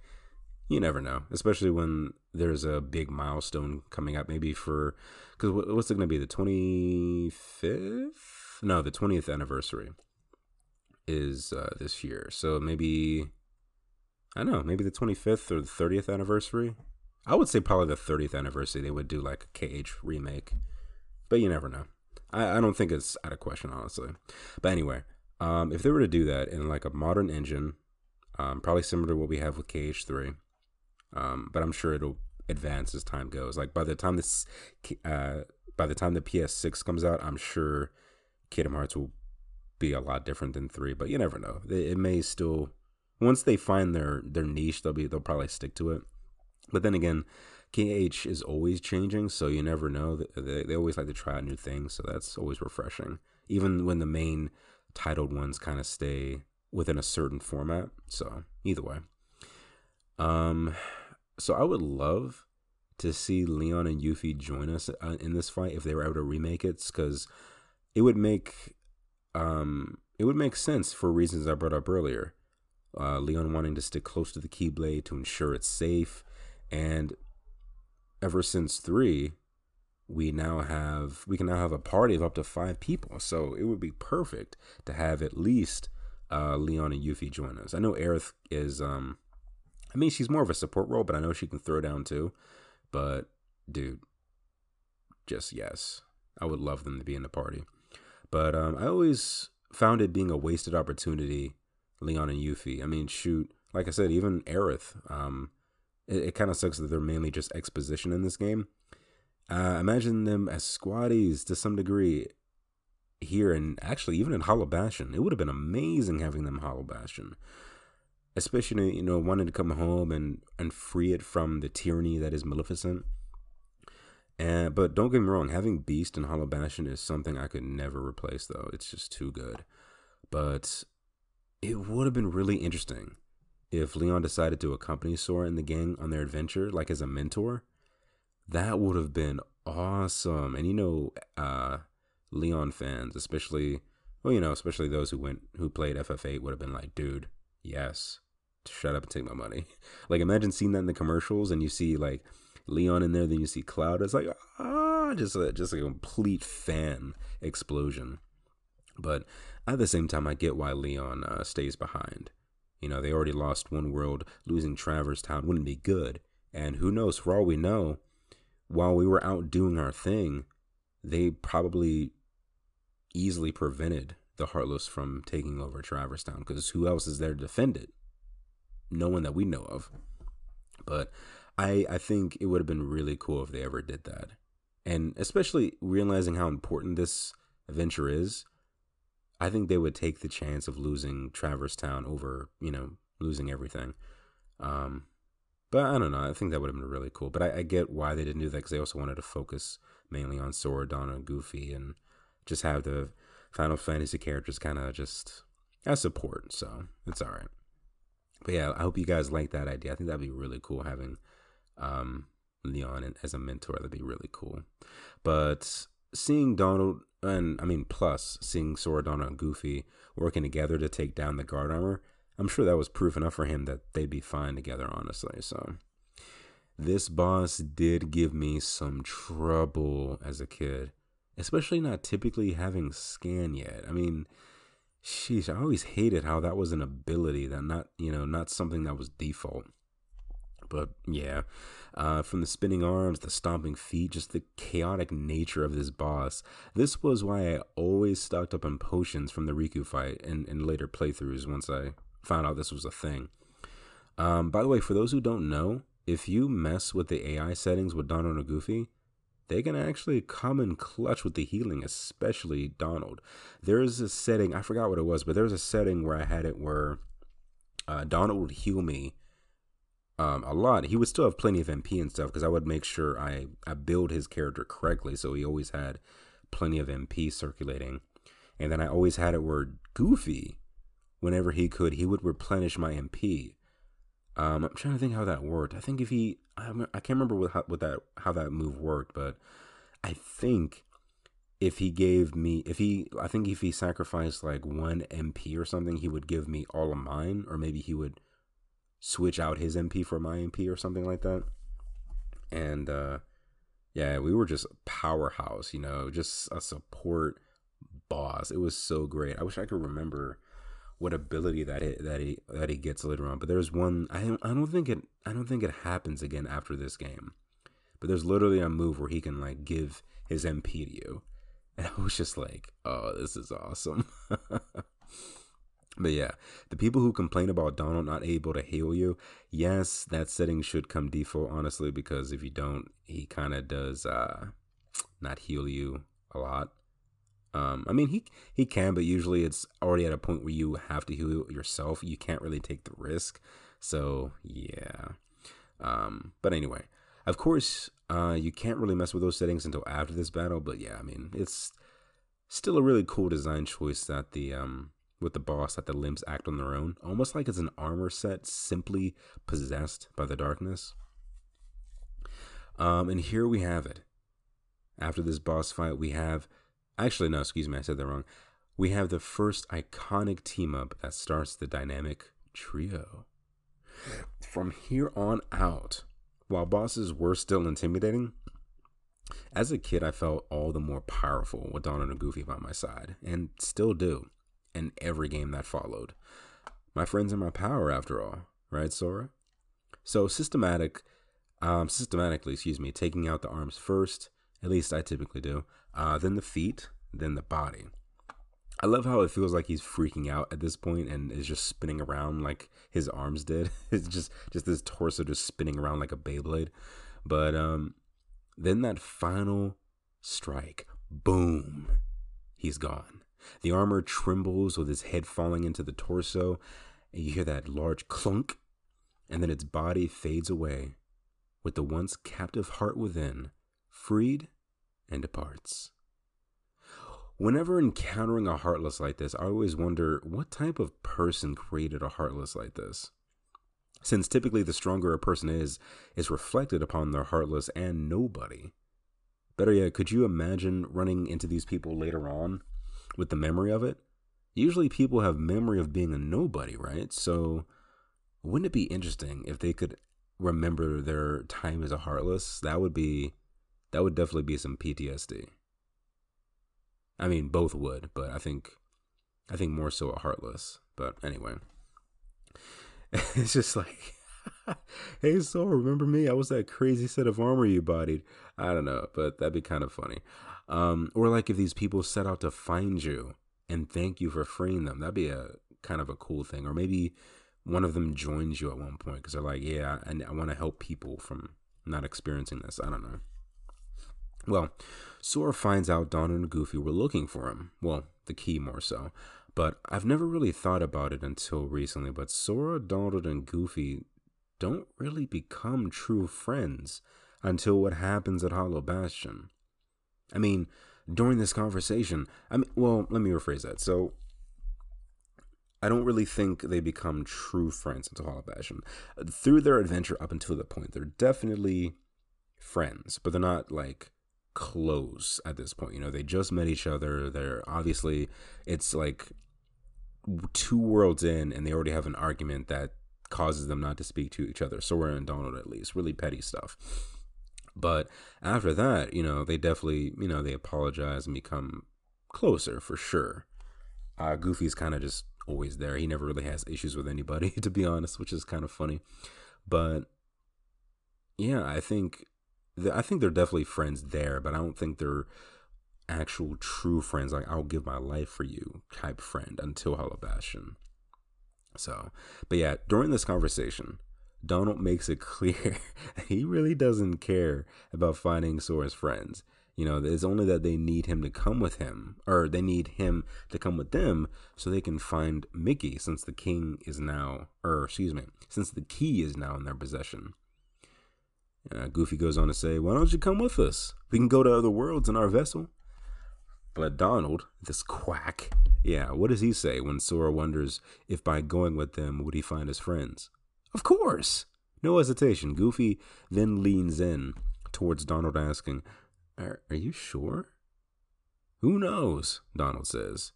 You never know, especially when there's a big milestone coming up. Maybe for because what's it going to be? The twenty fifth? No, the twentieth anniversary is uh, this year. So maybe I don't know, maybe the twenty fifth or the thirtieth anniversary. I would say probably the thirtieth anniversary. They would do like a KH remake, but you never know. I, I don't think it's out of question, honestly. But anyway, um, if they were to do that in like a modern engine, um, probably similar to what we have with KH3 um, but I'm sure it'll advance as time goes. Like by the time this, uh, by the time the PS6 comes out, I'm sure Kingdom Hearts will be a lot different than three. But you never know. It may still once they find their their niche, they'll be they'll probably stick to it. But then again, KH is always changing, so you never know. They, they always like to try out new things, so that's always refreshing. Even when the main titled ones kind of stay within a certain format. So either way. Um, so I would love to see Leon and Yuffie join us uh, in this fight if they were able to remake it, because it would make um it would make sense for reasons I brought up earlier. Uh, Leon wanting to stick close to the Keyblade to ensure it's safe, and ever since three, we now have we can now have a party of up to five people. So it would be perfect to have at least uh, Leon and Yuffie join us. I know Aerith is um I mean, she's more of a support role, but I know she can throw down too. But dude, just yes, I would love them to be in the party. But um, I always found it being a wasted opportunity, Leon and Yuffie. I mean, shoot, like I said, even Aerith. Um, it, it kind of sucks that they're mainly just exposition in this game. Uh, imagine them as squaddies to some degree here, and actually even in Hollow Bastion. It would have been amazing having them Hollow Bastion especially you know wanting to come home and and free it from the tyranny that is Maleficent. And but don't get me wrong, having Beast and Hollow Bastion is something I could never replace though. It's just too good. But it would have been really interesting if Leon decided to accompany Sora and the gang on their adventure, like as a mentor. That would have been awesome. And you know, uh, Leon fans, especially well, you know, especially those who went who played FF8 would have been like, dude, yes shut up and take my money. Like imagine seeing that in the commercials and you see like Leon in there, then you see Cloud. It's like ah, just a, just a complete fan explosion. But at the same time, I get why Leon uh, stays behind. You know, they already lost one world. Losing Traverse Town wouldn't be good. And who knows? For all we know, while we were out doing our thing, they probably easily prevented the Heartless from taking over Traverse Town because who else is there to defend it? No one that we know of. But I I think it would have been really cool if they ever did that. And especially realizing how important this adventure is, I think they would take the chance of losing Traverse Town over, you know, losing everything. Um, But I don't know. I think that would have been really cool. But I, I get why they didn't do that because they also wanted to focus mainly on Sora, Donald, and Goofy, and just have the Final Fantasy characters kind of just as support. So it's all right. But yeah, I hope you guys like that idea. I think that'd be really cool having um, Leon as a mentor. That'd be really cool. But seeing Donald and I mean, plus seeing Sora, Donald, and Goofy working together to take down the guard armor, I'm sure that was proof enough for him that they'd be fine together. Honestly, so this boss did give me some trouble as a kid, especially not typically having scan yet. I mean, sheesh, I always hated how that was an ability that not you know not something that was default. But yeah, uh, from the spinning arms, the stomping feet, just the chaotic nature of this boss. This was why I always stocked up on potions from the Riku fight and in later playthroughs once I found out this was a thing. Um, by the way, for those who don't know, if you mess with the AI settings with Donald and Goofy, they can actually come in clutch with the healing, especially Donald. There's a setting, I forgot what it was, but there's a setting where I had it where uh, Donald would heal me um, a lot. He would still have plenty of MP and stuff because I would make sure I, I build his character correctly. So he always had plenty of MP circulating. And then I always had it where Goofy, whenever he could, he would replenish my MP. Um, I'm trying to think how that worked. I think if he, I, I can't remember what, how, what that how that move worked, but I think if he gave me, if he, I think if he sacrificed like one MP or something, he would give me all of mine, or maybe he would switch out his MP for my MP or something like that. And uh, yeah, we were just powerhouse, you know, just a support boss. It was so great. I wish I could remember what ability that he, that he that he gets later on. But there's one I don't, I don't think it I don't think it happens again after this game. But there's literally a move where he can like give his MP to you. And I was just like, oh, this is awesome. But yeah, the people who complain about Donald not able to heal you, yes, that setting should come default, honestly, because if you don't, he kind of does uh, not heal you a lot. Um, I mean, he he can, but usually it's already at a point where you have to heal yourself. You can't really take the risk. So yeah. Um, but anyway, of course, uh, you can't really mess with those settings until after this battle. But yeah, I mean, it's still a really cool design choice that the um with the boss that the limbs act on their own, almost like it's an armor set simply possessed by the darkness. Um, and here we have it. After this boss fight, we have actually no, excuse me, I said that wrong. We have the first iconic team up that starts the dynamic trio. From here on out, while bosses were still intimidating, as a kid I felt all the more powerful with Donald and Goofy by my side, and still do in every game that followed. My friends in my power, after all, right, Sora? So systematic, um, systematically, excuse me, taking out the arms first. At least I typically do. Uh, then the feet, then the body. I love how it feels like he's freaking out at this point and is just spinning around like his arms did. it's just just this torso just spinning around like a Beyblade. But um, then that final strike, boom, he's gone. The armor trembles with his head falling into the torso, and you hear that large clunk, and then its body fades away, with the once captive heart within freed and departs. Whenever encountering a heartless like this, I always wonder what type of person created a heartless like this. Since typically the stronger a person is, is reflected upon their heartless and nobody. Better yet, could you imagine running into these people later on with the memory of it. Usually people have memory of being a nobody, right? So wouldn't it be interesting if they could remember their time as a heartless? That would be that would definitely be some PTSD. I mean, both would, but I think I think more so a heartless. But anyway. it's just like hey so remember me? I was that crazy set of armor you bodied. I don't know, but that'd be kind of funny. Um, or like if these people set out to find you and thank you for freeing them, that'd be a kind of a cool thing. Or maybe one of them joins you at one point because they're like, yeah, I, I want to help people from not experiencing this. I don't know. Well, Sora finds out Donald and Goofy were looking for him. Well, the key more so. But I've never really thought about it until recently. But Sora, Donald, and Goofy don't really become true friends until what happens at Hollow Bastion. I mean, during this conversation, I mean, well, let me rephrase that. So, I don't really think they become true friends until Hollow Bastion. Through their adventure up until that point, they're definitely friends, but they're not like close at this point. You know, they just met each other. They're obviously, it's like two worlds in, and they already have an argument that causes them not to speak to each other. Sora and Donald, at least, really petty stuff. But after that, you know, they definitely, you know, they apologize and become closer for sure. Uh, Goofy's kind of just always there. He never really has issues with anybody, to be honest, which is kind of funny. But yeah, I think I think they're definitely friends there, but I don't think they're actual true friends. Like I'll give my life for you type friend until Hollow Bastion. So, but yeah, during this conversation, Donald makes it clear he really doesn't care about finding Sora's friends. You know, it's only that they need him to come with him, or they need him to come with them so they can find Mickey since the king is now, or excuse me, since the key is now in their possession. Uh, Goofy goes on to say, Why don't you come with us? We can go to other worlds in our vessel. But Donald, this quack, yeah, what does he say when Sora wonders if by going with them would he find his friends? Of course! No hesitation, Goofy then leans in towards Donald, asking, Are, are you sure? Who knows? Donald says.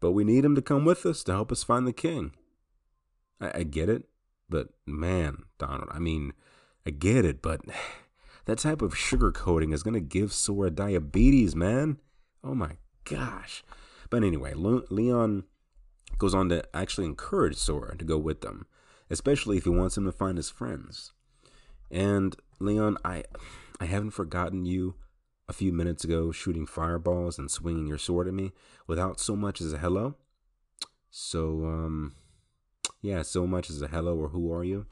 But we need him to come with us to help us find the king. I, I get it, but man, Donald, I mean, I get it, but that type of sugarcoating is going to give Sora diabetes, man. Oh my gosh. But anyway, Leon goes on to actually encourage Sora to go with them especially if he wants him to find his friends. And Leon, I I haven't forgotten you a few minutes ago shooting fireballs and swinging your sword at me without so much as a hello. So um yeah, so much as a hello or who are you?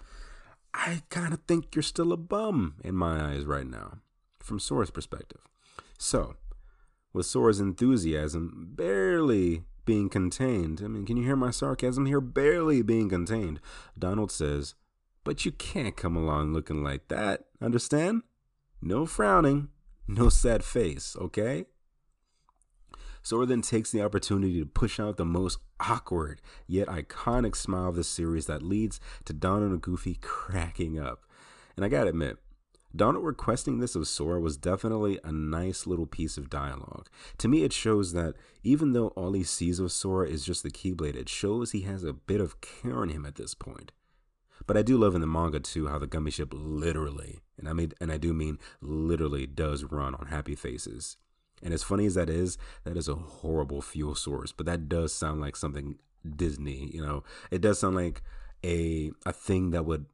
I kind of think you're still a bum in my eyes right now, from Sora's perspective. So, with Sora's enthusiasm barely being contained. I mean, can you hear my sarcasm here? Barely being contained. Donald says, But you can't come along looking like that. Understand? No frowning, no sad face, okay? Sora then takes the opportunity to push out the most awkward yet iconic smile of the series that leads to Donald and Goofy cracking up. And I gotta admit, Donald requesting this of Sora was definitely a nice little piece of dialogue. To me, it shows that even though all he sees of Sora is just the Keyblade, it shows he has a bit of care in him at this point. But I do love in the manga too how the gummy ship literally, and I mean, and I do mean literally, does run on happy faces. And as funny as that is, that is a horrible fuel source. But that does sound like something Disney. You know, it does sound like a a thing that would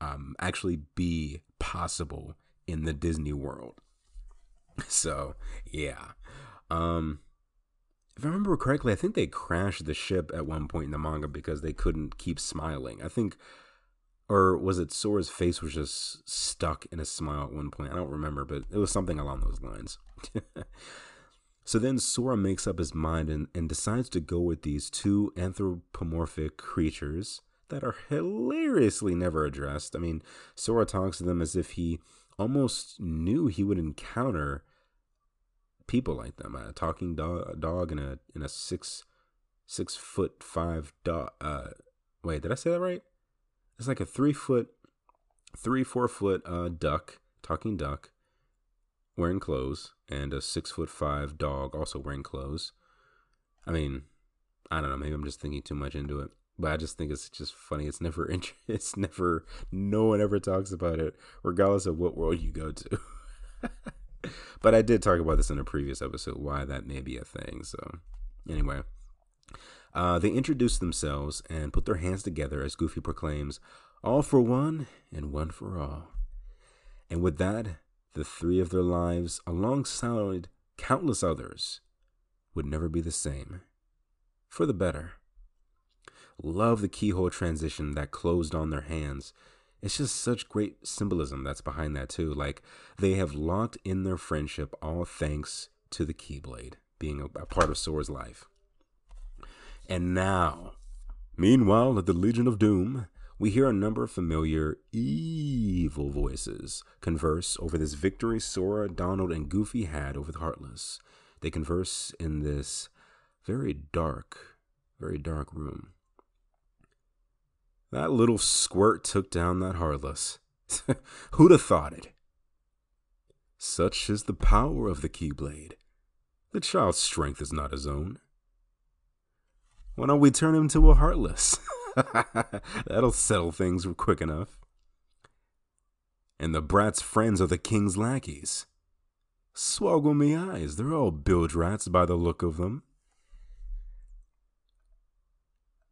um, actually be possible in the Disney world. So, yeah. Um, if I remember correctly, I think they crashed the ship at one point in the manga because they couldn't keep smiling. I think, or was it Sora's face was just stuck in a smile at one point? I don't remember, but it was something along those lines. so then Sora makes up his mind and, and decides to go with these two anthropomorphic creatures that are hilariously never addressed. I mean, Sora talks to them as if he almost knew he would encounter people like them. A talking dog, a dog, and a in a six six foot five dog. Uh, wait, did I say that right? It's like a three foot, three four foot uh, duck, talking duck, wearing clothes, and a six foot five dog also wearing clothes. I mean, I don't know. Maybe I'm just thinking too much into it but I just think it's just funny. It's never it's never no one ever talks about it, regardless of what world you go to. but I did talk about this in a previous episode why that may be a thing. So anyway, uh, they introduce themselves and put their hands together as Goofy proclaims, "All for one and one for all." And with that, the three of their lives, alongside countless others, would never be the same. For the better. Love the keyhole transition that closed on their hands. It's just such great symbolism that's behind that too. Like they have locked in their friendship all thanks to the Keyblade being a, a part of Sora's life. And now, meanwhile, at the Legion of Doom, we hear a number of familiar evil voices converse over this victory Sora, Donald, and Goofy had over the Heartless. They converse in this very dark, very dark room. That little squirt took down that Heartless. Who'd have thought it? Such is the power of the Keyblade. The child's strength is not his own. Why don't we turn him to a Heartless? That'll settle things quick enough. And the brat's friends are the king's lackeys. Swoggle me eyes, they're all bilge rats by the look of them.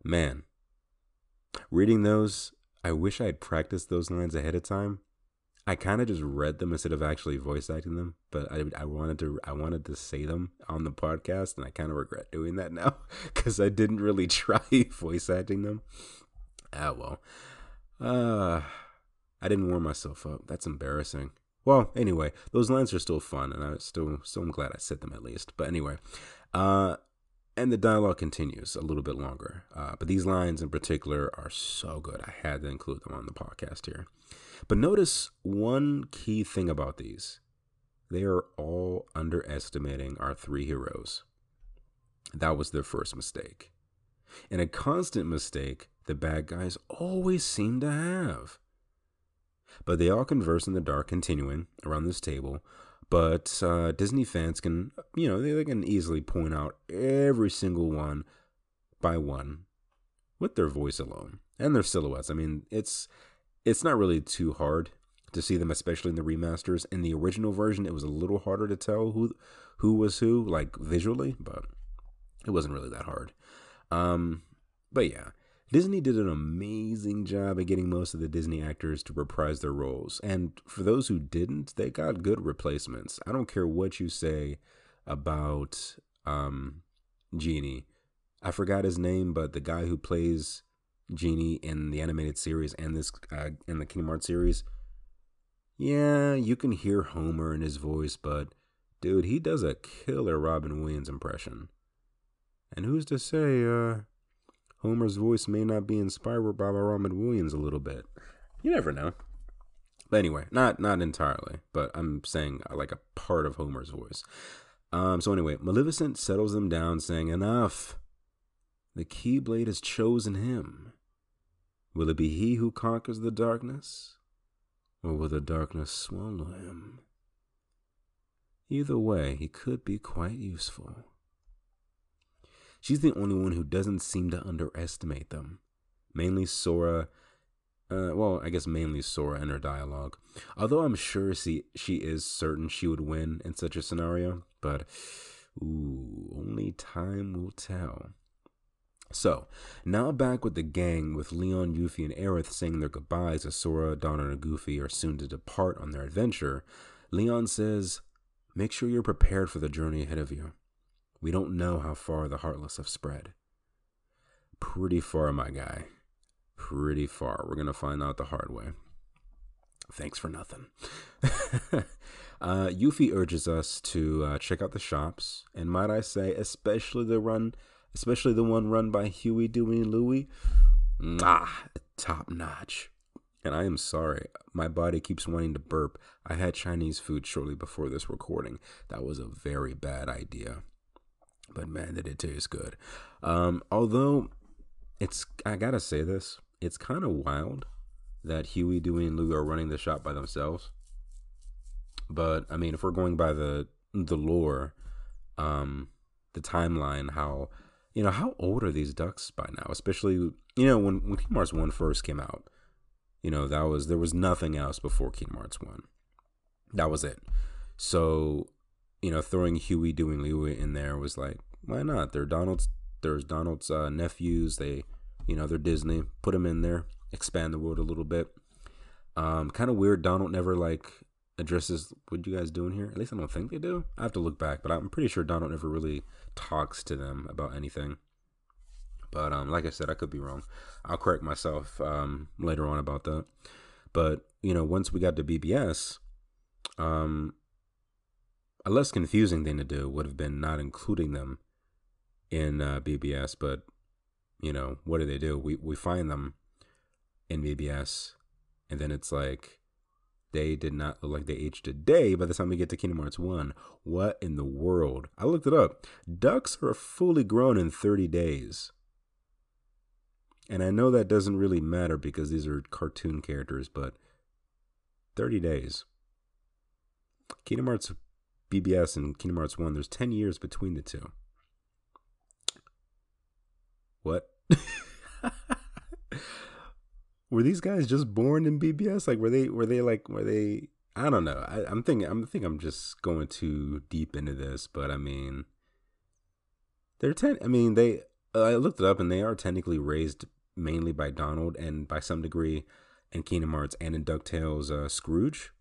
Man, reading those, I wish I had practiced those lines ahead of time. I kind of just read them instead of actually voice acting them, but I, I wanted to I wanted to say them on the podcast, and I kind of regret doing that now because I didn't really try voice acting them. Ah well, uh, I didn't warm myself up. That's embarrassing. Well, anyway, those lines are still fun, and I still still am glad I said them at least. But anyway, uh, and the dialogue continues a little bit longer. Uh, but these lines in particular are so good. I had to include them on the podcast here. But notice one key thing about these they are all underestimating our three heroes. That was their first mistake. And a constant mistake the bad guys always seem to have. But they all converse in the dark, continuing around this table. But uh, Disney fans can, you know, they, they can easily point out every single one by one with their voice alone and their silhouettes. I mean, it's it's not really too hard to see them, especially in the remasters. In the original version, it was a little harder to tell who who was who, like visually, but it wasn't really that hard. Um, but yeah, Disney did an amazing job at getting most of the Disney actors to reprise their roles, and for those who didn't, they got good replacements. I don't care what you say about um, Genie. I forgot his name, but the guy who plays Genie in the animated series and this uh, in the Kingdom Hearts series. Yeah, you can hear Homer in his voice, but dude, he does a killer Robin Williams impression. And who's to say uh, Homer's voice may not be inspired by Robin Williams a little bit? You never know. But anyway, not not entirely, but I'm saying uh, like a part of Homer's voice. Um, so anyway, Maleficent settles them down, saying, "Enough. The Keyblade has chosen him. Will it be he who conquers the darkness, or will the darkness swallow him? Either way, he could be quite useful. She's the only one who doesn't seem to underestimate them. Mainly Sora, uh, well, I guess mainly Sora and her dialogue. Although I'm sure she, she is certain she would win in such a scenario, but ooh, only time will tell. So, now back with the gang, with Leon, Yuffie, and Aerith saying their goodbyes as Sora, Donald, and Goofy are soon to depart on their adventure, Leon says, Make sure you're prepared for the journey ahead of you. We don't know how far the Heartless have spread. Pretty far, my guy. Pretty far. We're going to find out the hard way. Thanks for nothing. uh, Yuffie urges us to uh, check out the shops, and might I say, especially the run especially the one run by Huey, Dewey, and Louie. Ah, top notch. And I am sorry, my body keeps wanting to burp. I had Chinese food shortly before this recording. That was a very bad idea. But man, did it taste good. Um, although it's, I gotta say this, it's kind of wild that Huey, Dewey, and Louie are running the shop by themselves. But I mean, if we're going by the the lore, um, the timeline, how you know, how old are these ducks by now? Especially, you know, when, when Hearts 1 first came out, you know, that was, there was nothing else before Kingdom Hearts 1. That was it. So, you know, throwing Huey, Dewey, Louie in there was like, why not? They're Donald's, there's Donald's uh, nephews. They, you know, they're Disney. Put them in there, expand the world a little bit. Um, kind of weird. Donald never like addresses what you guys doing here. At least I don't think they do. I have to look back, but I'm pretty sure Donald never really talks to them about anything. But um, like I said, I could be wrong. I'll correct myself um, later on about that. But you know, once we got to BBS, um, a less confusing thing to do would have been not including them in uh, BBS. But you know, what do they do? We we find them in BBS, and then it's like they did not look like they aged a day by the time we get to Kingdom Hearts 1. What in the world? I looked it up. Ducks are fully grown in 30 days. And I know that doesn't really matter because these are cartoon characters, but 30 days. Kingdom Hearts BBS and Kingdom Hearts 1, there's 10 years between the two. What? were these guys just born in BBS? Like, were they, were they like, were they, I don't know. I, am thinking, I'm thinking I'm just going too deep into this, but I mean, they're 10, I mean, they, uh, I looked it up and they are technically raised mainly by Donald and by some degree in Kingdom Hearts and in DuckTales uh, Scrooge.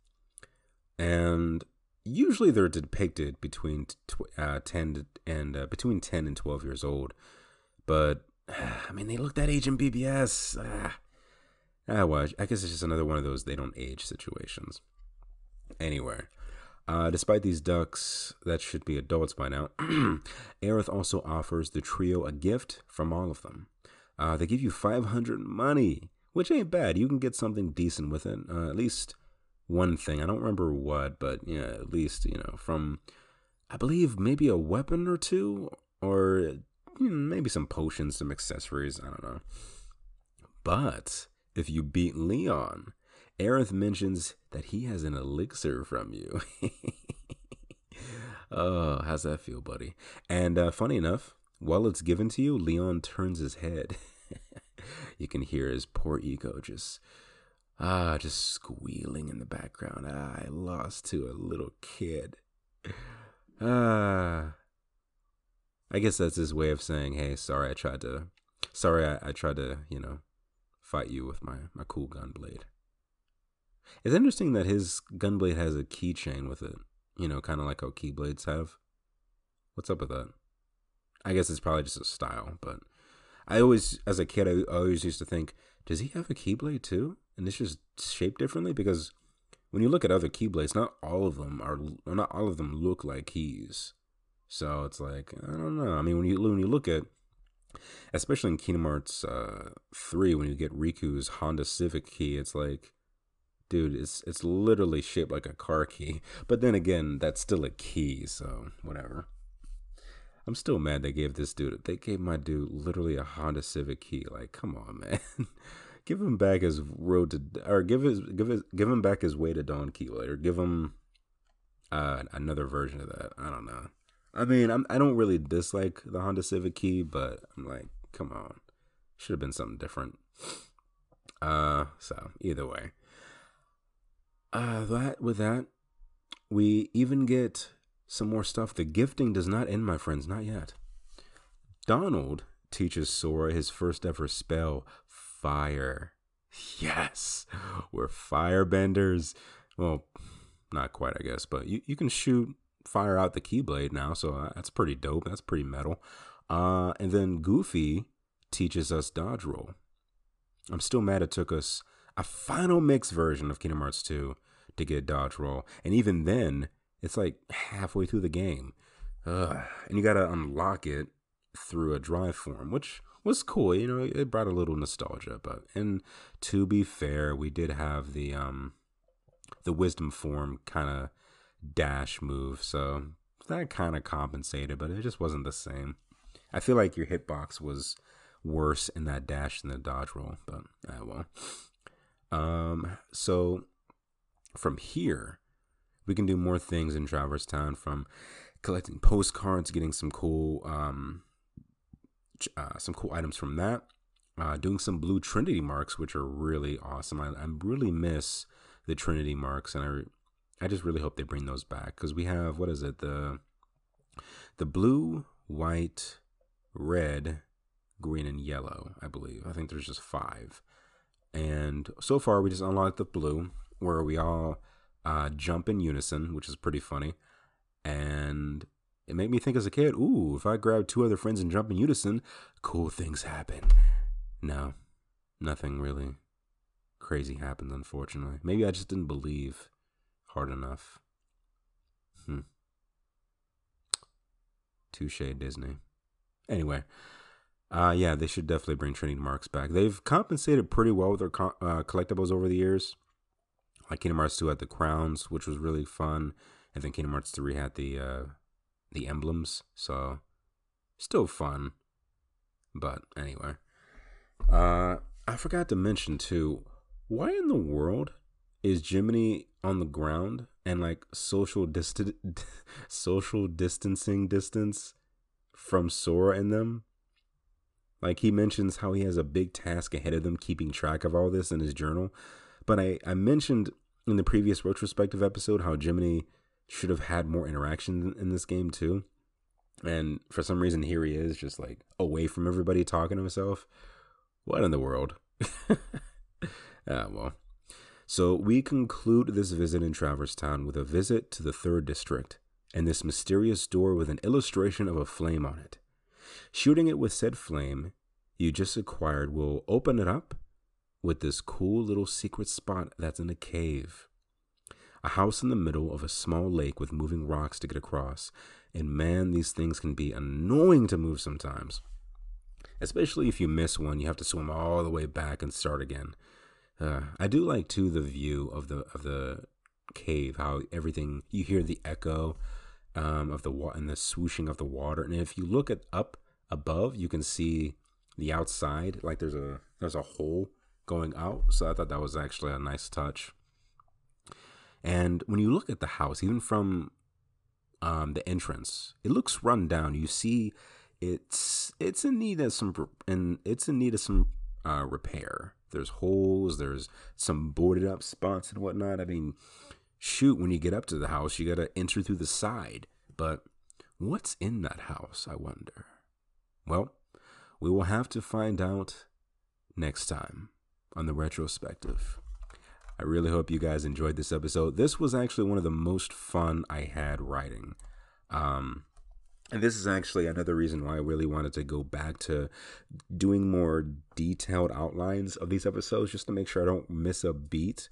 And usually they're depicted between tw- uh, 10 and uh, between 10 and 12 years old. But I mean, they look that age in BBS. Ah, ah, well, I guess it's just another one of those they don't age situations. Anyway, uh, despite these ducks that should be adults by now, Aerith also offers the trio a gift from all of them. Uh, they give you 500 money, which ain't bad. You can get something decent with it. Uh, at least one thing. I don't remember what, but yeah, at least, you know, from, I believe, maybe a weapon or two, or you know, maybe some potions, some accessories. I don't know. But if you beat Leon, Aerith mentions that he has an elixir from you. oh, how's that feel, buddy? And uh, funny enough, while it's given to you, Leon turns his head. you can hear his poor ego just ah just squealing in the background. Ah, I lost to a little kid. Ah. I guess that's his way of saying, "Hey, sorry, I tried to, sorry, I, I tried to, you know, fight you with my my cool gun blade." It's interesting that his gunblade has a keychain with it, you know, kind of like how keyblades have. What's up with that? I guess it's probably just a style, but I always, as a kid, I always used to think, does he have a keyblade too? And it's just shaped differently because when you look at other keyblades, not all of them are, not all of them look like keys. So it's like I don't know. I mean, when you when you look at, especially in Kingdom Hearts uh, three, when you get Riku's Honda Civic key, it's like, dude, it's it's literally shaped like a car key. But then again, that's still a key, so whatever. I'm still mad they gave this dude. They gave my dude literally a Honda Civic key. Like, come on, man. give him back his road to, or give his give his give him back his way to Dawn key, or give him uh, another version of that. I don't know. I mean, I'm, I don't really dislike the Honda Civic key, but I'm like, come on, should have been something different. Uh, so either way, uh, that with that, we even get some more stuff. The gifting does not end, my friends, not yet. Donald teaches Sora his first ever spell, fire. Yes, we're firebenders. Well, not quite, I guess, but you, you can shoot fire out the Keyblade now, so uh, that's pretty dope. That's pretty metal. Uh, and then Goofy teaches us dodge roll. I'm still mad it took us a final mix version of Kingdom Hearts 2 to get dodge roll. And even then, it's like halfway through the game. Ugh. And you got to unlock it through a drive form, which was cool. You know, it brought a little nostalgia. But and to be fair, we did have the um the wisdom form kind of dash move, so that kind of compensated, but it just wasn't the same. I feel like your hitbox was worse in that dash than the dodge roll, but ah well. Um, so from here, we can do more things in Traverse Town from collecting postcards, getting some cool um, uh, some cool items from that. Uh, doing some blue Trinity marks, which are really awesome. I, I really miss the Trinity marks, and I I just really hope they bring those back because we have what is it the the blue, white, red, green, and yellow. I believe. I think there's just five, and so far we just unlocked the blue, where we all uh, jump in unison, which is pretty funny. And it made me think as a kid, ooh, if I grab two other friends and jump in unison, cool things happen. No, nothing really crazy happens, unfortunately. Maybe I just didn't believe hard enough. Hmm. Touche, Disney. Anyway, Uh, yeah, they should definitely bring Trinity Marks back. They've compensated pretty well with their co- uh, collectibles over the years. Like Kingdom Hearts 2 had the crowns, which was really fun, and then Kingdom Hearts 3 had the uh, the emblems. So still fun. But anyway, uh, I forgot to mention too. Why in the world is Jiminy on the ground and like social distant social distancing distance from Sora and them? Like he mentions how he has a big task ahead of them keeping track of all this in his journal. But I, I mentioned in the previous retrospective episode how Jiminy should have had more interaction in this game too. And for some reason here he is just like away from everybody talking to himself. What in the world? ah well. So we conclude this visit in Traverse Town with a visit to the third district and this mysterious door with an illustration of a flame on it. Shooting it with said flame you just acquired will open it up with this cool little secret spot that's in a cave. A house in the middle of a small lake with moving rocks to get across. And man, these things can be annoying to move sometimes. Especially if you miss one, you have to swim all the way back and start again. Uh, I do like too the view of the of the cave, how everything you hear the echo um, of the water and the swooshing of the water. And if you look at up above, you can see the outside, like there's a there's a hole going out. So I thought that was actually a nice touch. And when you look at the house, even from um, the entrance, it looks run down. You see, it's it's in need of some and it's in need of some uh, repair. There's holes. There's some boarded up spots and whatnot. I mean, shoot, when you get up to the house, you got to enter through the side. But what's in that house, I wonder? Well, we will have to find out next time on the retrospective. I really hope you guys enjoyed this episode. This was actually one of the most fun I had writing. Um, and this is actually another reason why I really wanted to go back to doing more detailed outlines of these episodes just to make sure I don't miss a beat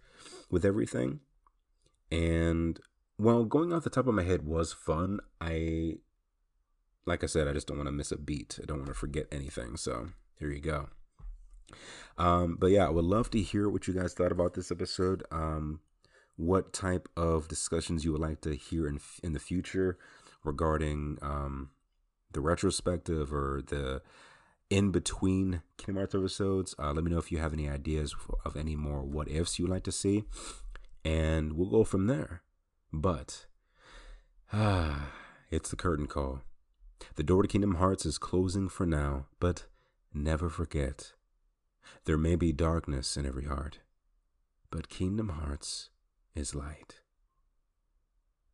with everything. And while going off the top of my head was fun, I, like I said, I just don't want to miss a beat. I don't want to forget anything. So here you go. Um, but yeah, I would love to hear what you guys thought about this episode. Um, what type of discussions you would like to hear in in the future regarding um, the retrospective or the in between Kingdom Hearts episodes. Uh, let me know if you have any ideas of any more what ifs you'd like to see and we'll go from there. But ah, it's the curtain call. The door to Kingdom Hearts is closing for now, but never forget there may be darkness in every heart, but Kingdom Hearts is light.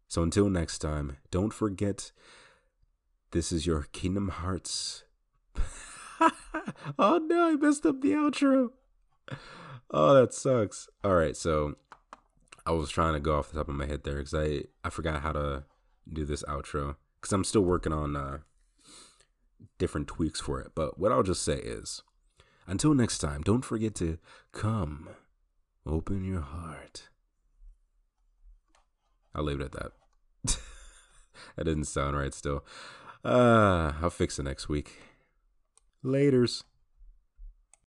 So until next time, don't forget this is your Kingdom Hearts. oh no, I messed up the outro. Oh, that sucks. All right, so I was trying to go off the top of my head there because I I forgot how to do this outro because I'm still working on uh, different tweaks for it. But what I'll just say is, until next time, don't forget to come, open your heart. I'll leave it at that. that didn't sound right still. Uh, I'll fix it next week. Laters.